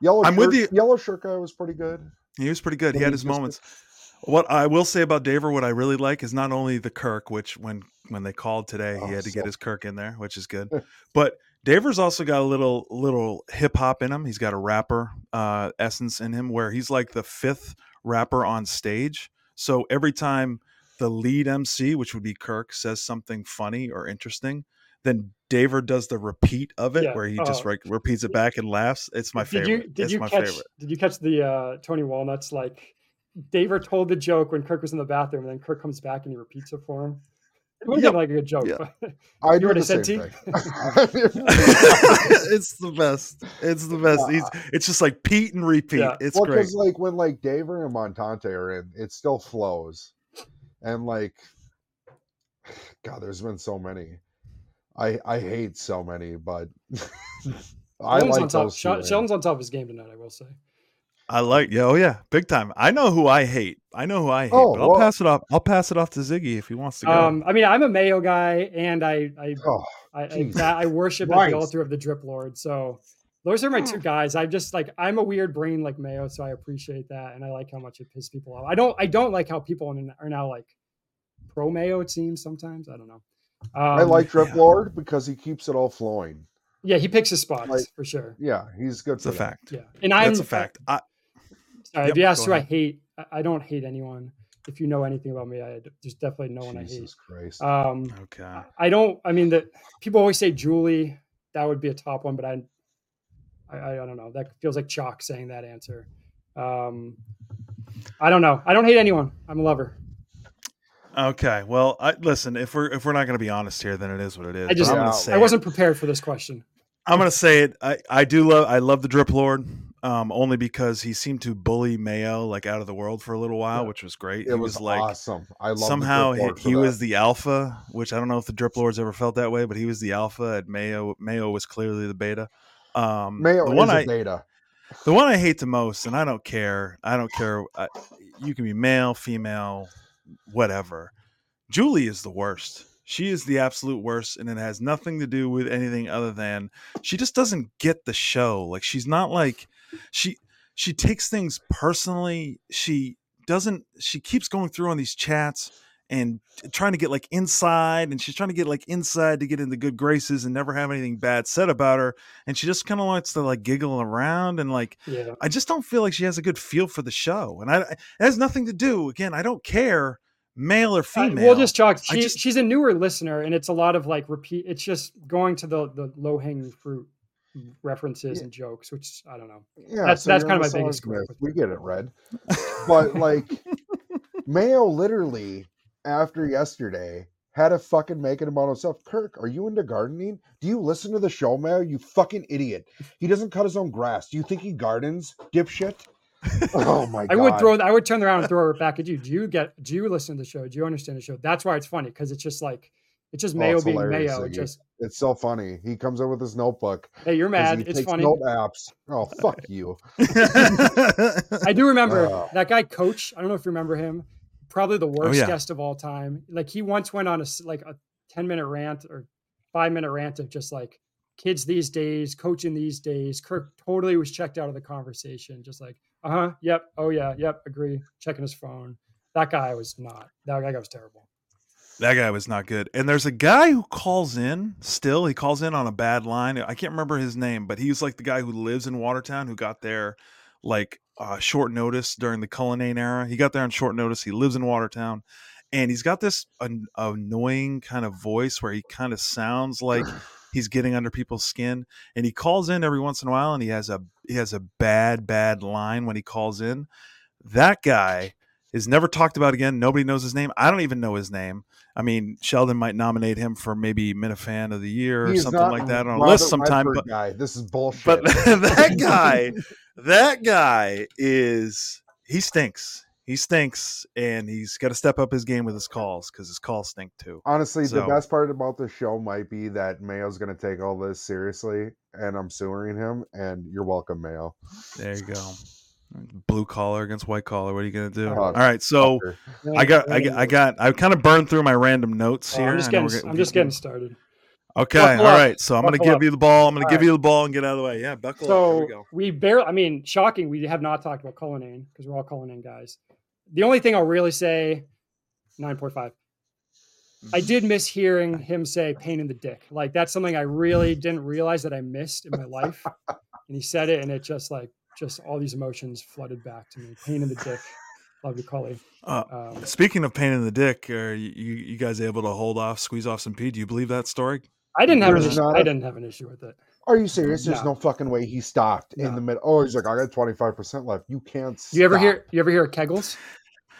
Yellow
I'm with
shirt,
you.
Yellow shirt guy was pretty good.
He was pretty good. He
When
had his
just-
moments. What I will say about Daver, what I really like is not only the Kirk, which when when they called today, he had to get his Kirk in there, which is good. <laughs> but Daver's also got a little little hip hop in him. He's got a rapper uh, essence in him, where he's like the fifth rapper on stage. So every time the lead MC, which would be Kirk, says something funny or interesting, then Daver does the repeat of it,
Yeah.
where he just
Oh.
like repeats it back and laughs. It's my
did
favorite.
you did
it's
you catch
favorite.
did you catch the uh, Tony Walnuts like Daver told the joke when Kirk was in the bathroom, and then Kirk comes back and he repeats it for him. It would have
Yep.
been like a good joke.
Yeah.
but- <laughs>
I
You
do
already
the
said
same
T?
thing. <laughs>
it's the best. It's the best. He's, it's just like Pete and repeat.
Yeah.
It's
well,
great.
because like when like Daver and Montante are in, it still flows, and like, God, there's been so many. I I hate so many, but <laughs> I
Sheldon's
like
on top.
those. two
Shel-
in.
Sheldon's on top of his game tonight. I will say.
I like, yeah, oh yeah, big time. I know who I hate. I know who I hate.
Oh,
but I'll
well-
pass it off. I'll pass it off to Ziggy if he wants to go.
Um, I mean, I'm a Mayo guy, and I I
Oh,
I, I, that, I worship at the altar of the Drip Lord. So those are my two guys. I'm just like I'm a weird brain like Mayo, so I appreciate that, and I like how much it pisses people off. I don't I don't like how people are now like pro Mayo. It seems sometimes I don't know. Um,
I like Drip
yeah.
Lord because he keeps it all flowing.
Yeah, he picks his spots
like-
for sure.
Yeah, he's good.
it's a
that.
fact.
Yeah, and I'm
That's a fact. I,
Sorry,
Yep,
if you ask
go
who I hate, I- I don't hate anyone. If you know anything about me, I there's definitely no one
Jesus
I hate. Um,
okay.
I- I don't. I mean, that people always say Julie. That would be a top one, but I, I, I don't know. That feels like chalk saying that answer. Um, I don't know. I don't hate anyone. I'm a lover.
Okay. Well, I, listen. If we're if we're not going to be honest here, then it is what it is.
I just-
I'm
Yeah.
say
I wasn't prepared for this question.
I'm going to say it. I I do love. I love the Drip Lord. Um, only because he seemed to bully Mayo like out of the world for a little while,
Yeah.
which was great.
it
he
was,
was, like
awesome. I love
somehow
the
he,
Drip Lord for
he was the alpha, which I don't know if the Drip Lords ever felt that way, but he was the alpha at Mayo. Mayo was clearly the beta. Um,
Mayo
the
is
one
beta.
the one I hate the most, and I don't care. I don't care. I, you can be male, female, whatever. Julie is the worst. She is the absolute worst, and it has nothing to do with anything other than she just doesn't get the show. Like she's not like she she takes things personally. She doesn't. She keeps going through on these chats and trying to get like inside, and she's trying to get like inside to get into good graces and never have anything bad said about her. And she just kind of likes to like giggle around and like
Yeah.
I just don't feel like she has a good feel for the show, and I it has nothing to do. Again, I don't care, male or
Uh,
female.
We'll just chalk. She,
just-
she's a newer listener, and it's a lot of like repeat. It's just going to the the low hanging fruit references
Yeah.
and jokes, which I don't know.
Yeah,
That's-
so
that's kinda my biggest
Smith. We get it, Red. <laughs> But like Mayo literally after yesterday had a fucking make it about himself. Kirk, are you into gardening? Do you listen to the show, Mayo? You fucking idiot. He doesn't cut his own grass. Do you think he gardens, dipshit? Oh my god. <laughs>
I would throw. I would turn around and throw it back at you. Do you get? Do you listen to the show? Do you understand the show? That's why it's funny because it's just like it's just
Oh,
Mayo
it's
being Mayo.
Ziggy.
Just
It's so funny. He comes in with his notebook.
hey, you're mad. It's funny.
Note apps. Oh fuck <laughs> you.
I do <laughs> remember
Uh.
that guy, Coach. I don't know if you remember him. Probably the worst
Oh, yeah.
guest of all time. Like he once went on a like a ten minute rant or five minute rant of just like kids these days, coaching these days. Kirk totally was checked out of the conversation. Just like, uh huh, yep, oh yeah, yep, agree. Checking his phone. That guy was not. That guy was terrible.
That guy was not good. And there's a guy who calls in still. He calls in on a bad line. I can't remember his name, but he's like the guy who lives in Watertown who got there like uh, short notice during the Cullinane era. He got there on short notice. He lives in Watertown. And he's got this an- annoying kind of voice where he kind of sounds like he's getting under people's skin. And he calls in every once in a while, and he has a he has a bad bad line when he calls in. That guy is never talked about again. Nobody knows his name. I don't even know his name. I mean, Sheldon might nominate him for maybe Minifan of the Year or something like that on a list sometime. But
guy. This is bullshit.
but <laughs> that guy, <laughs> that guy is he stinks. He stinks, and he's got to step up his game with his calls because his calls stink too.
Honestly, the best part about the show might be that Mayo's going to take all this seriously, and I'm suing him. And you're welcome, Mayo.
There you go. Blue collar against white collar. What are you gonna do?
Uh,
All right, so
Fucker.
I got, I got, I got, I kind of burned through my random notes
Oh,
here.
I'm just
I know
getting. I'm just getting started.
Okay,
Buckle
all
up.
right. So I'm going to
Buckle
give
up.
you the ball. I'm going to
All
give
right.
you the ball and get out of the way. Yeah, buckle up. Here
So
we go.
we barely. I mean, shocking. We have not talked about Cullinane because we're all Cullinane guys. The only thing I'll really say, nine point five. I did miss hearing him say "pain in the dick." Like that's something I really didn't realize that I missed in my life. And he said it, and it just like just all these emotions flooded back to me. Pain in the dick. Love you, Cully.
Uh,
Um,
speaking of pain in the dick, are you, you you guys able to hold off, squeeze off some pee? Do you believe that story?
I didn't have an issue.
not
I
a-
didn't have an issue with it.
Are you serious? There's
No.
no, fucking way he stopped in the middle. Oh, he's like, I got 25% left. You can't
You ever hear? You ever hear of Kegels?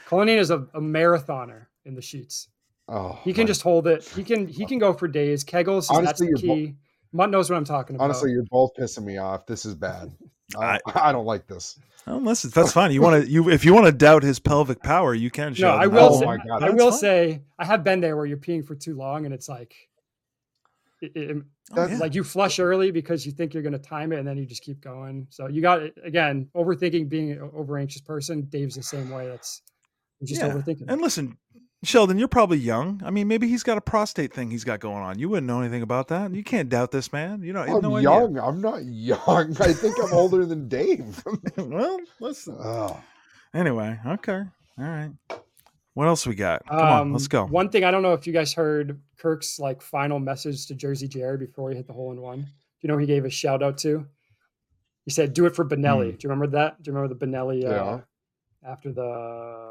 Cullinane is a, a marathoner in the sheets.
Oh,
He can
my-
just hold it. He can he can go for days. Kegels, is- that's
Honestly,
the
you're bo-
Mutt knows what I'm talking about.
honestly, you're both pissing me off. This is bad. <laughs> I,
I- <laughs>
I don't like this.
Unless listen, that's fine. You want to you if you want to doubt his pelvic power, you can.
no,
Sheldon.
I will.
Oh
say,
my God,
I will
fine.
say, I have been there where you're peeing for too long, and it's like, it, it-
Oh, yeah.
like you flush early because you think you're going to time it, and then you just keep going. So you got it again overthinking, being an over anxious person. Dave's the same way. That's just
Yeah.
overthinking.
And listen, Sheldon, you're probably young. I mean, maybe he's got a prostate thing he's got going on. You wouldn't know anything about that. You can't doubt this man. You know, you
I'm
no idea.
young. I'm not young. I think I'm older than Dave. <laughs>
well, listen.
oh,
Anyway, okay, all right. What else we got? Come on, let's
Um,
go.
One thing I don't know if you guys heard Kirk's like final message to Jersey Jerry before he hit the hole in one. Do you know who he gave a shout out to? He said, "Do it for Benelli."
Hmm.
Do you remember that? Do you remember the Benelli? Uh,
Yeah.
After the
when he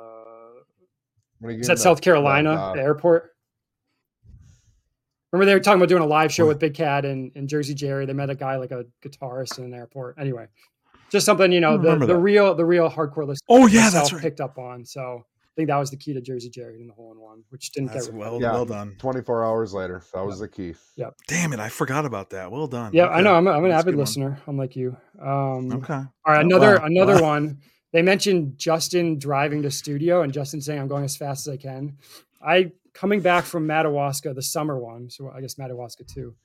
is
gave
that South Carolina,
uh,
the airport? Remember they were talking about doing a live show with Big Cat and, and Jersey Jerry. They met a guy like a guitarist in an airport. Anyway, just something you know the, the real the real hardcore listeners
Oh yeah, that's right.
picked up on. So I think that was the key to Jersey Jerry in the hole in one, which didn't
That's
get
well,
Yeah.
well done.
24 hours later. That was the key. Yeah.
Damn it, I forgot about that. Well done.
Yeah, I know. I'm, a, I'm an
That's
avid
good one.
listener, unlike you. Um,
Okay.
All right,
Oh,
another
wow.
another
Wow. <laughs>
one. They mentioned Justin driving to studio and Justin saying, "I'm going as fast as I can." I coming back from Madawaska, the summer one, so I guess Madawaska too.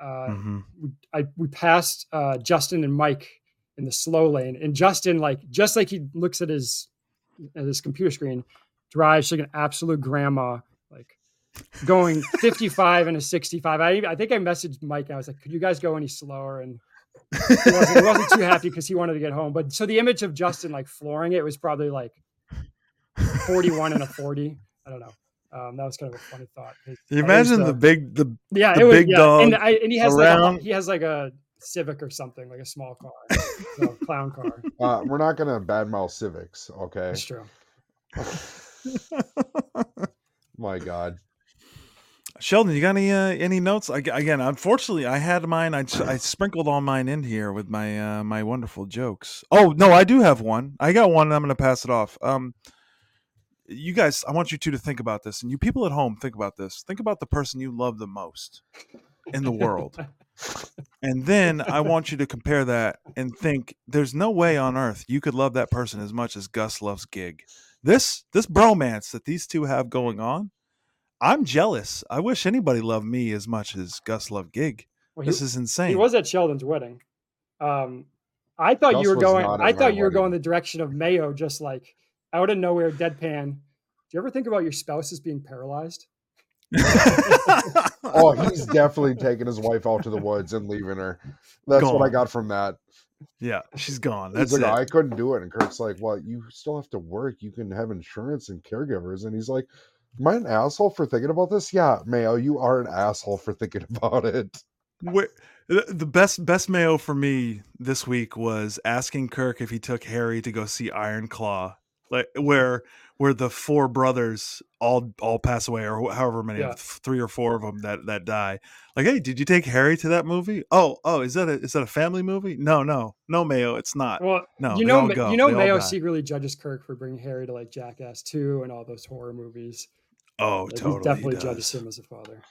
Uh,
Mhm.
we, I we passed uh, Justin and Mike in the slow lane, and Justin like just like he looks at his at his computer screen, drives like an absolute grandma, like going <laughs> 55 and a 65. I I think I messaged Mike. I was like, "Could you guys go any slower?" And he wasn't, he wasn't too happy because he wanted to get home. But so the image of Justin like flooring it was probably like 41 and a 40. I don't know. Um, that was kind of a funny thought.
You imagine
used
the
to-
big the
yeah,
the
it was,
big
yeah. and
dog
I, and he has like a,
around.
he has like a Civic or something, like a small car, <laughs> so, clown car.
Uh, we're not going to badmouth civics, okay?
That's true. <laughs>
My God.
Sheldon, you got any uh, any notes? I, again, unfortunately, I had mine. I, I sprinkled all mine in here with my uh, my wonderful jokes. Oh no, I do have one. I got one. and I'm going to pass it off. Um, you guys, I want you two to think about this, and you people at home, think about this. Think about the person you love the most in the world, and then I want you to compare that and think: there's no way on earth you could love that person as much as Gus loves Gig. This this bromance that these two have going on. I'm jealous. I wish anybody loved me as much as Gus loved Gig.
Well, he,
This is insane.
he was at Sheldon's wedding. Um, I thought
Gus
you were going. I thought you were
wedding.
going the direction of Mayo, just like out of nowhere, deadpan. Do you ever think about your spouse as being paralyzed? <laughs>
Oh, he's definitely taking his wife out to the woods and leaving her. That's what I got from that.
yeah, she's gone.
He's
That's
like,
it.
I couldn't do it. And Kurt's like, Well, you still have to work. You can have insurance and caregivers. And he's like, Am I an asshole for thinking about this? Yeah, Mayo, you are an asshole for thinking <laughs> about it.
Where, the the best best mayo for me this week was asking Kirk if he took Harry to go see Iron Claw, like where where the four brothers all all pass away, or however many,
Yeah.
three or four of them that that die. Like, hey, did you take Harry to that movie? Oh, oh, is that a is that a family movie? No, no, no, Mayo, it's not.
Well,
No,
you know, Ma- you know,
They
Mayo secretly judges Kirk for bringing Harry to like Jackass Two and all those horror movies.
Oh,
Like,
totally.
he definitely
does.
judges him as a father.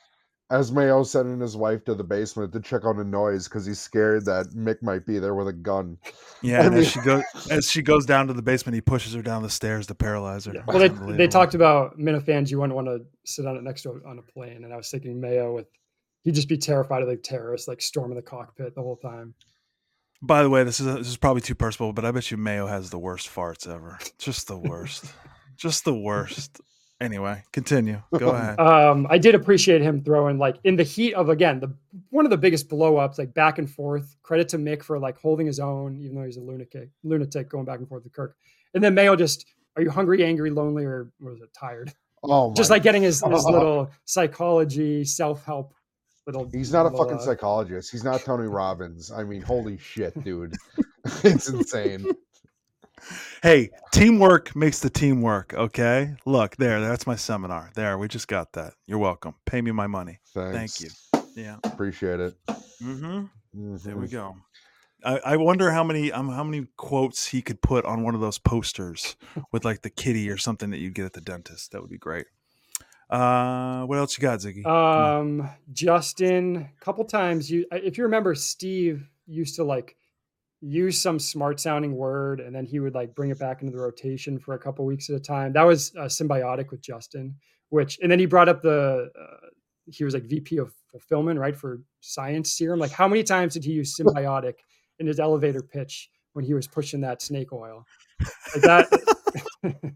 As Mayo sending his wife to the basement to check on a noise because he's scared that Mick might be there with a gun.
Yeah,
I
and
mean-
as she goes as she goes down to the basement, he pushes her down the stairs to paralyze her.
Yeah. Well, they, they talked about Minifans. You wouldn't want to sit on it next to a, on a plane, and I was thinking Mayo with he'd just be terrified of like terrorists, like storming the cockpit the whole time.
By the way, this is this is probably too personal, but I bet you Mayo has the worst farts ever. Just the worst. <laughs> Just the worst. Anyway, continue. Go <laughs> ahead.
Um, I did appreciate him throwing like in the heat of again the one of the biggest blow ups, like back and forth. Credit to Mick for like holding his own, even though he's a lunatic, lunatic going back and forth with Kirk. And then Mayo just, are you hungry, angry, lonely, or was it, tired?
Oh,
just like getting his, his <laughs> little psychology self help little.
He's not a fucking
uh,
psychologist. He's not Tony Robbins. I mean, holy shit, dude. <laughs> it's insane.
Hey, teamwork makes the team work. Okay, look there. That's my seminar. There, we just got that. You're welcome. Pay me my money.
Thanks.
Thank you. Yeah.
Appreciate it.
Mm-hmm. There we
Mhm.
go. I, I wonder how many um, how many quotes he could put on one of those posters with like the kitty or something that you'd get at the dentist. That would be great. Uh, what else you got, Ziggy?
Um, Justin, a couple times you, if you remember, Steve used to like use some smart sounding word, and then he would like bring it back into the rotation for a couple weeks at a time. That was uh, symbiotic with Justin. Which, and then he brought up the uh, he was like VP of fulfillment, right, for Science Serum. Like, how many times did he use <laughs> symbiotic in his elevator pitch when he was pushing that snake oil? Like that.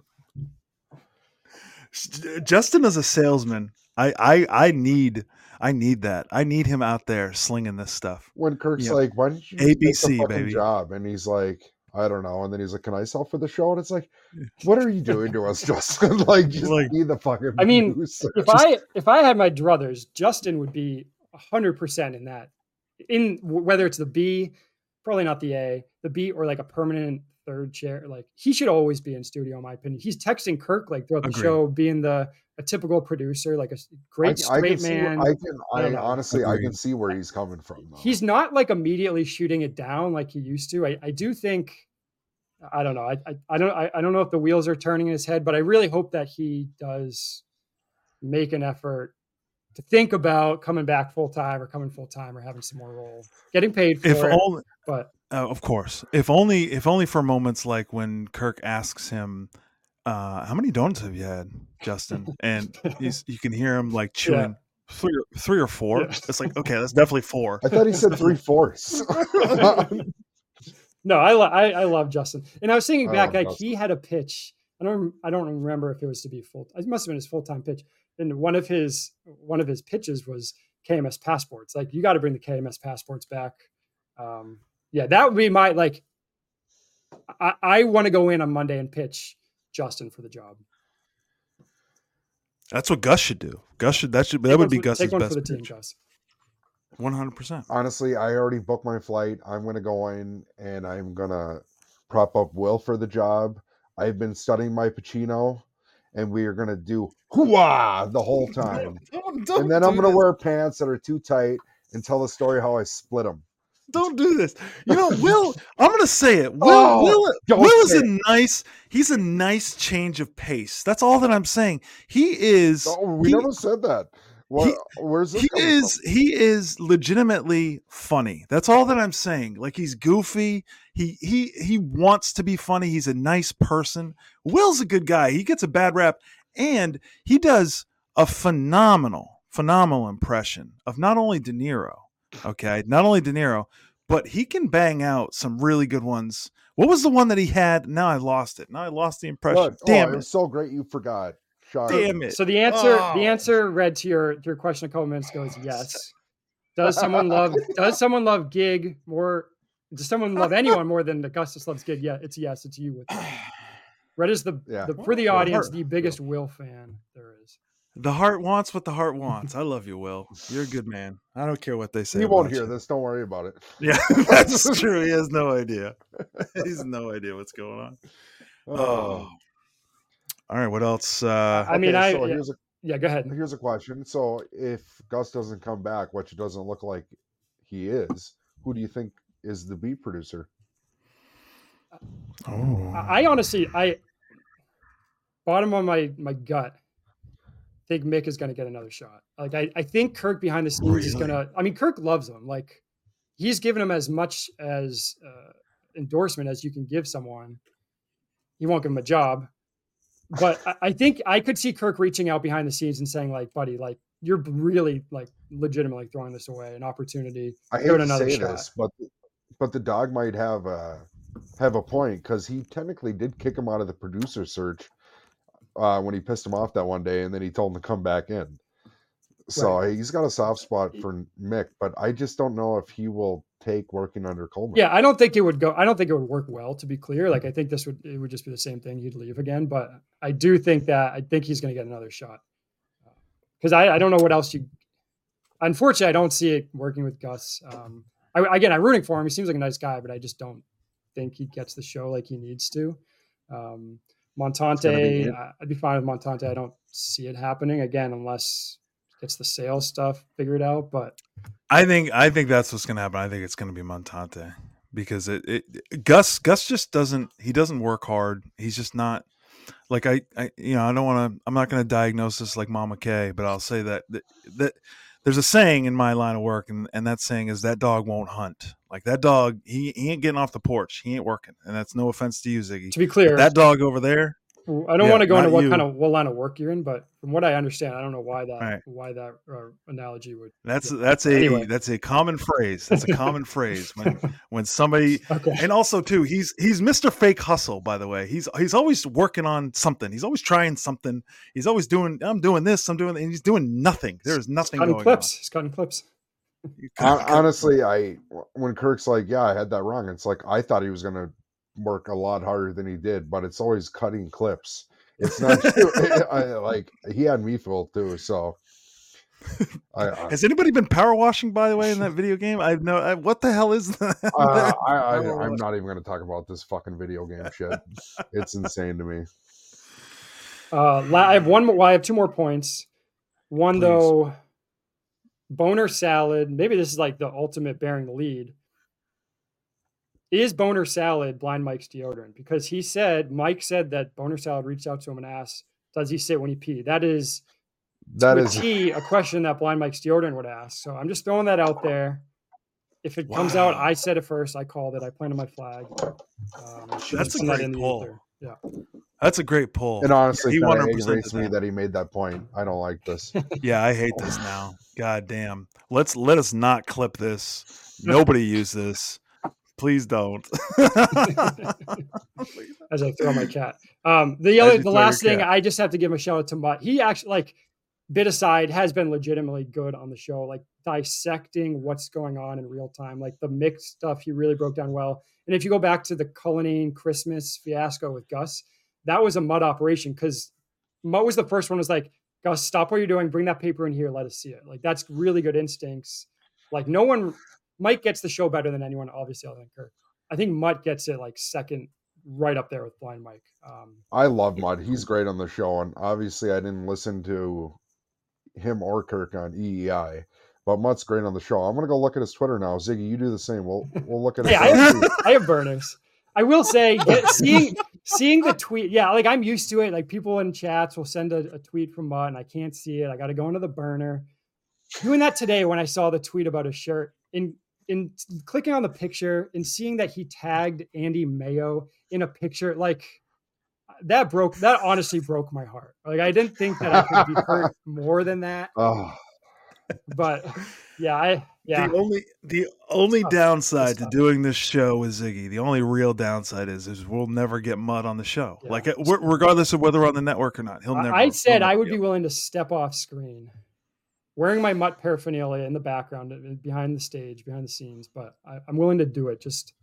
<laughs>
Justin is a salesman. I, I I need I need that. I need him out there slinging this stuff.
When Kirk's
Yeah.
like, "Why don't you take
ABC,
the fucking
baby.
job?" and he's like, "I don't know," and then he's like, "Can I sell for the show?" and it's like, "What are you doing to us, <laughs> Justin? <laughs> like, just
Like-
be the fucking."
I mean,
producer."
if <laughs> I if I had my druthers, Justin would be hundred percent in that. In whether it's the B, probably not the A, the B or like a permanent third chair. Like he should always be in studio, in my opinion. He's texting Kirk like throughout the
Agreed.
show, being the a typical producer, like a great
I
straight
can see,
man.
I can,
I
I,
don't know.
honestly, I can see where he's coming from. Though.
He's not like immediately shooting it down like he used to. I, I do think. I don't know. I, I, I don't I, I don't know if the wheels are turning in his head, but I really hope that he does make an effort to think about coming back full time or coming full time or having some more role, getting paid for
If
it.
only,
but
uh, of course, if only, if only for moments like when Kirk asks him, uh, "How many donuts have you had, Justin?" and he's, <laughs> you can hear him like chewing three, or, three or four.
Yeah.
It's like, okay, that's definitely four.
I thought he said three <laughs> fourths. <laughs>
no, I, lo- I I love Justin, and I was thinking back, like
Justin.
he had a pitch. I don't I don't remember if it was to be full. It must have been his full time pitch. And one of his one of his pitches was KMS passports. Like you got to bring the KMS passports back. Um, yeah, that would be my like. I, I want to go in on Monday and pitch Justin for the job.
That's what Gus should do. Gus should that should
Take
that would be
for-
Gus's
take one
best
for the team. Gus.
One hundred percent.
Honestly, I already booked my flight. I'm gonna go in and I'm gonna prop up Will for the job. I've been studying my Pacino, and we are gonna do hooah the whole <laughs> time. and then I'm gonna wear pants that are too tight and tell the story how I split them.
Don't do this. You know, <laughs> Will. I'm gonna say it. Will.
Oh,
Will. Will is a nice. He's a nice change of pace. That's all that I'm saying. He is.
Oh, we
he-
never said that. What, where's this
he is he is legitimately funny that's all that i'm saying like he's goofy he he he wants to be funny he's a nice person will's a good guy he gets a bad rap and he does a phenomenal phenomenal impression of not only de niro okay not only de niro but he can bang out some really good ones what was the one that he had now i lost it now i lost the impression
What?
Oh, damn
oh, it
it
was so great you forgot. Shocker.
damn it
So the answer
Oh.
the answer read to your to your question a couple minutes ago is yes. <laughs> Does someone love does someone love gig more does someone love anyone more than Augustus loves gig? Yeah, it's yes, it's you with <sighs> Red is the,
Yeah.
the for the audience the biggest Will fan there is.
The heart wants what the heart wants. <laughs> I love you, Will. You're a good man. I don't care what they say.
He won't hear
you.
this. Don't worry about it. <laughs>
Yeah, <laughs> that's true. He has no idea. He's no idea what's going on. Oh. All right. What else? Uh,
I mean, I-
so
yeah.
here's a
Yeah, go ahead.
here's a question. So if Gus doesn't come back, which it doesn't look like he is, who do you think is the beat producer?
oh.
I I honestly I bottom of my my gut think Mick is going to get another shot. Like I, I think Kirk behind the scenes is going to. I mean, Kirk loves him. Like he's given him as much as uh, endorsement as you can give someone. He won't give him a job, but I, I think I could see Kirk reaching out behind the scenes and saying, like, buddy, like you're really like legitimately throwing this away, an opportunity.
I hate to
another
say
shot.
this, but but the dog might have a have a point because he technically did kick him out of the producer search uh, when he pissed him off that one day, and then he told him to come back in. So he's got a soft spot for Mick, but I just don't know if he will take working under Coleman.
Yeah, I don't think it would go. I don't think it would work well. To be clear, like I think this would it would just be the same thing. He'd leave again, but I do think that I think he's going to get another shot because I, I don't know what else you. Unfortunately, I don't see it working with Gus. Um, I, again, I'm rooting for him. He seems like a nice guy, but I just don't think he gets the show like he needs to. Um, Montante,
be-
I'd be fine with Montante. I don't see it happening again unless it's the sales stuff figured out. But
I think I think that's what's going to happen. I think it's going to be Montante because it, it Gus Gus just doesn't he doesn't work hard. He's just not like I, I you know I don't want to I'm not going to diagnose this like Mama K, but I'll say that, that that there's a saying in my line of work, and and that saying is that dog won't hunt. Like that dog, he, he ain't getting off the porch. He ain't working, and that's no offense to you, Ziggy.
to be clear,
That dog over there,
I don't
Yeah,
want to go into what
you.
kind of what line of work you're in, but from what I understand, I don't know why that
Right.
why that uh, analogy would.
that's
Yeah.
that's a
Anyway.
that's a common phrase. That's a common phrase when <laughs> when somebody
Okay.
and also too he's he's mr fake hustle by the way he's he's always working on something he's always trying something he's always doing i'm doing this i'm doing and he's doing nothing there's nothing
Cutting
going
clips. He's cutting clips.
Honestly, I when Kirk's like, "Yeah, I had that wrong," it's like I thought he was gonna work a lot harder than he did, but it's always cutting clips. It's not <laughs> <laughs> I, like he had me fooled too. So, I, <laughs> I,
has anybody been power washing by the way in that video game I know I, what the hell is that
uh, I, I. I'm not even gonna talk about this fucking video game shit. It's insane to me.
Uh, I have one. More, well, I have two more points. One
Please.
though, boner salad. Maybe this is like the ultimate bearing the lead. Is boner salad blind Mike's deodorant? Because he said Mike said that boner salad reached out to him and asked, "Does he sit when he pee?" That is
That
with
is
T, a question that blind Mike's deodorant would ask. So I'm just throwing that out there. If it comes out, I said it first. I called it. I planted my flag. Um,
That's a
send that
great poll.
ether. Yeah.
that's a great pull
and honestly,
He
kinda
100%
aggravates me
that.
that he made that point. I don't like this. <laughs>
yeah i hate this now god damn let's let us not clip this nobody <laughs> use this please don't <laughs>
as I throw my cat. Um, the other, the last thing,
cat.
I just have to give a shout out to Mutt. He actually, like, bit aside, has been legitimately good on the show, like dissecting what's going on in real time, like the mixed stuff. He really broke down well. And if you go back to the Cullinane Christmas fiasco with Gus, that was a Mutt operation because Mutt was the first one. Was like, Gus, stop what you're doing. Bring that paper in here. Let us see it. Like that's really good instincts. Like no one, Mike gets the show better than anyone, obviously, other than Kirk. I think Mutt gets it like second, right up there with Blind Mike. Um,
I love Mutt. He's great on the show, and obviously, I didn't listen to him or Kirk on EEI, but Mutt's great on the show. I'm gonna go look at his Twitter now. Ziggy, you do the same. We'll we'll look at
Hey. I have. I have burners. I will say, get, <laughs> seeing seeing the tweet, yeah, like I'm used to it. Like people in chats will send a, a tweet from Mutt, and I can't see it. I got to go into the burner. Doing that today when I saw the tweet about his shirt, in in clicking on the picture and seeing that he tagged Andy Mayo in a picture, like that broke. That honestly broke my heart. Like I didn't think that I could be hurt <laughs> more than that.
Oh,
But yeah, I yeah.
The only the only
tough.
downside to doing this show with Ziggy, the only real downside is is we'll never get Mutt on the show.
Yeah.
Like uh, regardless of whether we're on the network or not, he'll
I-
never.
I
he'll
said I would be willing to step off screen, wearing my mutt paraphernalia in the background, uh, behind the stage, behind the scenes. But I, I'm willing to do it. Just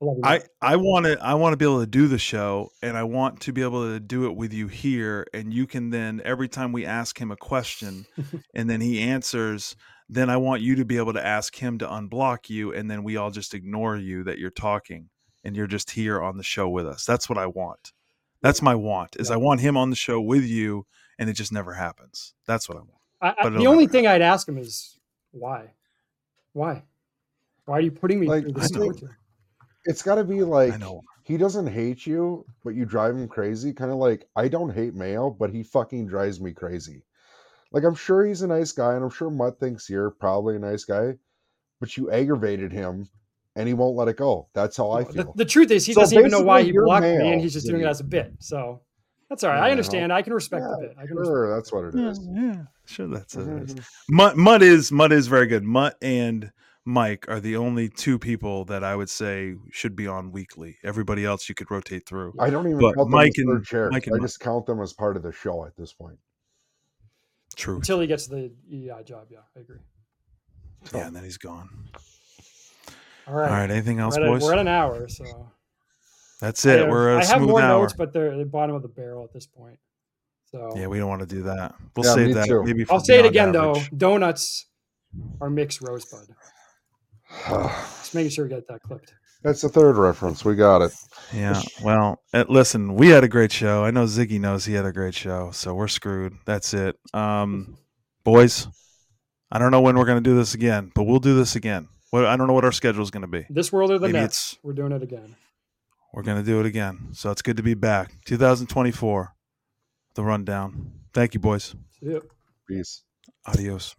I
I I want to I want to be able to do the show, and I want to be able to do it with you here, and you can then every time we ask him a question, <laughs> and then he answers. Then I want you to be able to ask him to unblock you, and then we all just ignore you that you're talking, and you're just here on the show with us. That's what I want. That's my want. Is
Yeah.
I want him on the show with you, and it just never happens. That's what I want.
I, I, the only thing I'd ask him is why, why, why are you putting me
Like,
through this torture?
it's got to be like
I know.
he doesn't hate you, but you drive him crazy. Kind of like I don't hate Mayo, but he fucking drives me crazy. Like I'm sure he's a nice guy, and I'm sure Mutt thinks you're probably a nice guy, but you aggravated him, and he won't let it go. That's how I feel.
the truth is, he
So
doesn't even know why he
you're
blocked me, and he's just doing it as a bit. So that's all right. I understand. I can respect
Yeah,
the bit. I can respect.
Sure, that's what it
Yeah, yeah, sure. That's it. is.
Mhm.
Mutt, Mutt is Mutt is very good. Mutt and Mike are the only two people that I would say should be on weekly. Everybody else you could rotate through.
I don't even
But
count
Mike
them as
and-
third chairs.
Mike and
I
Mutt.
just count them as part of the show at this point.
True.
Until he gets the EI job, yeah, I agree.
Yeah, and then he's gone.
All
All
right.
right. Anything else,
we're, at,
boys?
we're at an hour, so
That's it.
have-
We're a
I have more
hour.
notes, but they're at the bottom of the barrel at this point. So
Yeah, we don't want to do that. We'll
Yeah,
save that.
too.
Maybe
I'll say it again
average.
though. Donuts are mixed rosebud. <sighs> Just making sure we get that clipped.
That's the third reference. We got it.
Yeah. Well, uh, listen, we had a great show. I know Ziggy knows he had a great show, so we're screwed. That's it. Um, boys, I don't know when we're going to do this again, but we'll do this again. What I don't know what our schedule is going to be.
This world or the
Maybe
next.
it's-
We're doing it again.
We're going to do it again. So it's good to be back. 2024, the rundown. Thank you, boys.
See ya.
Peace.
Adios.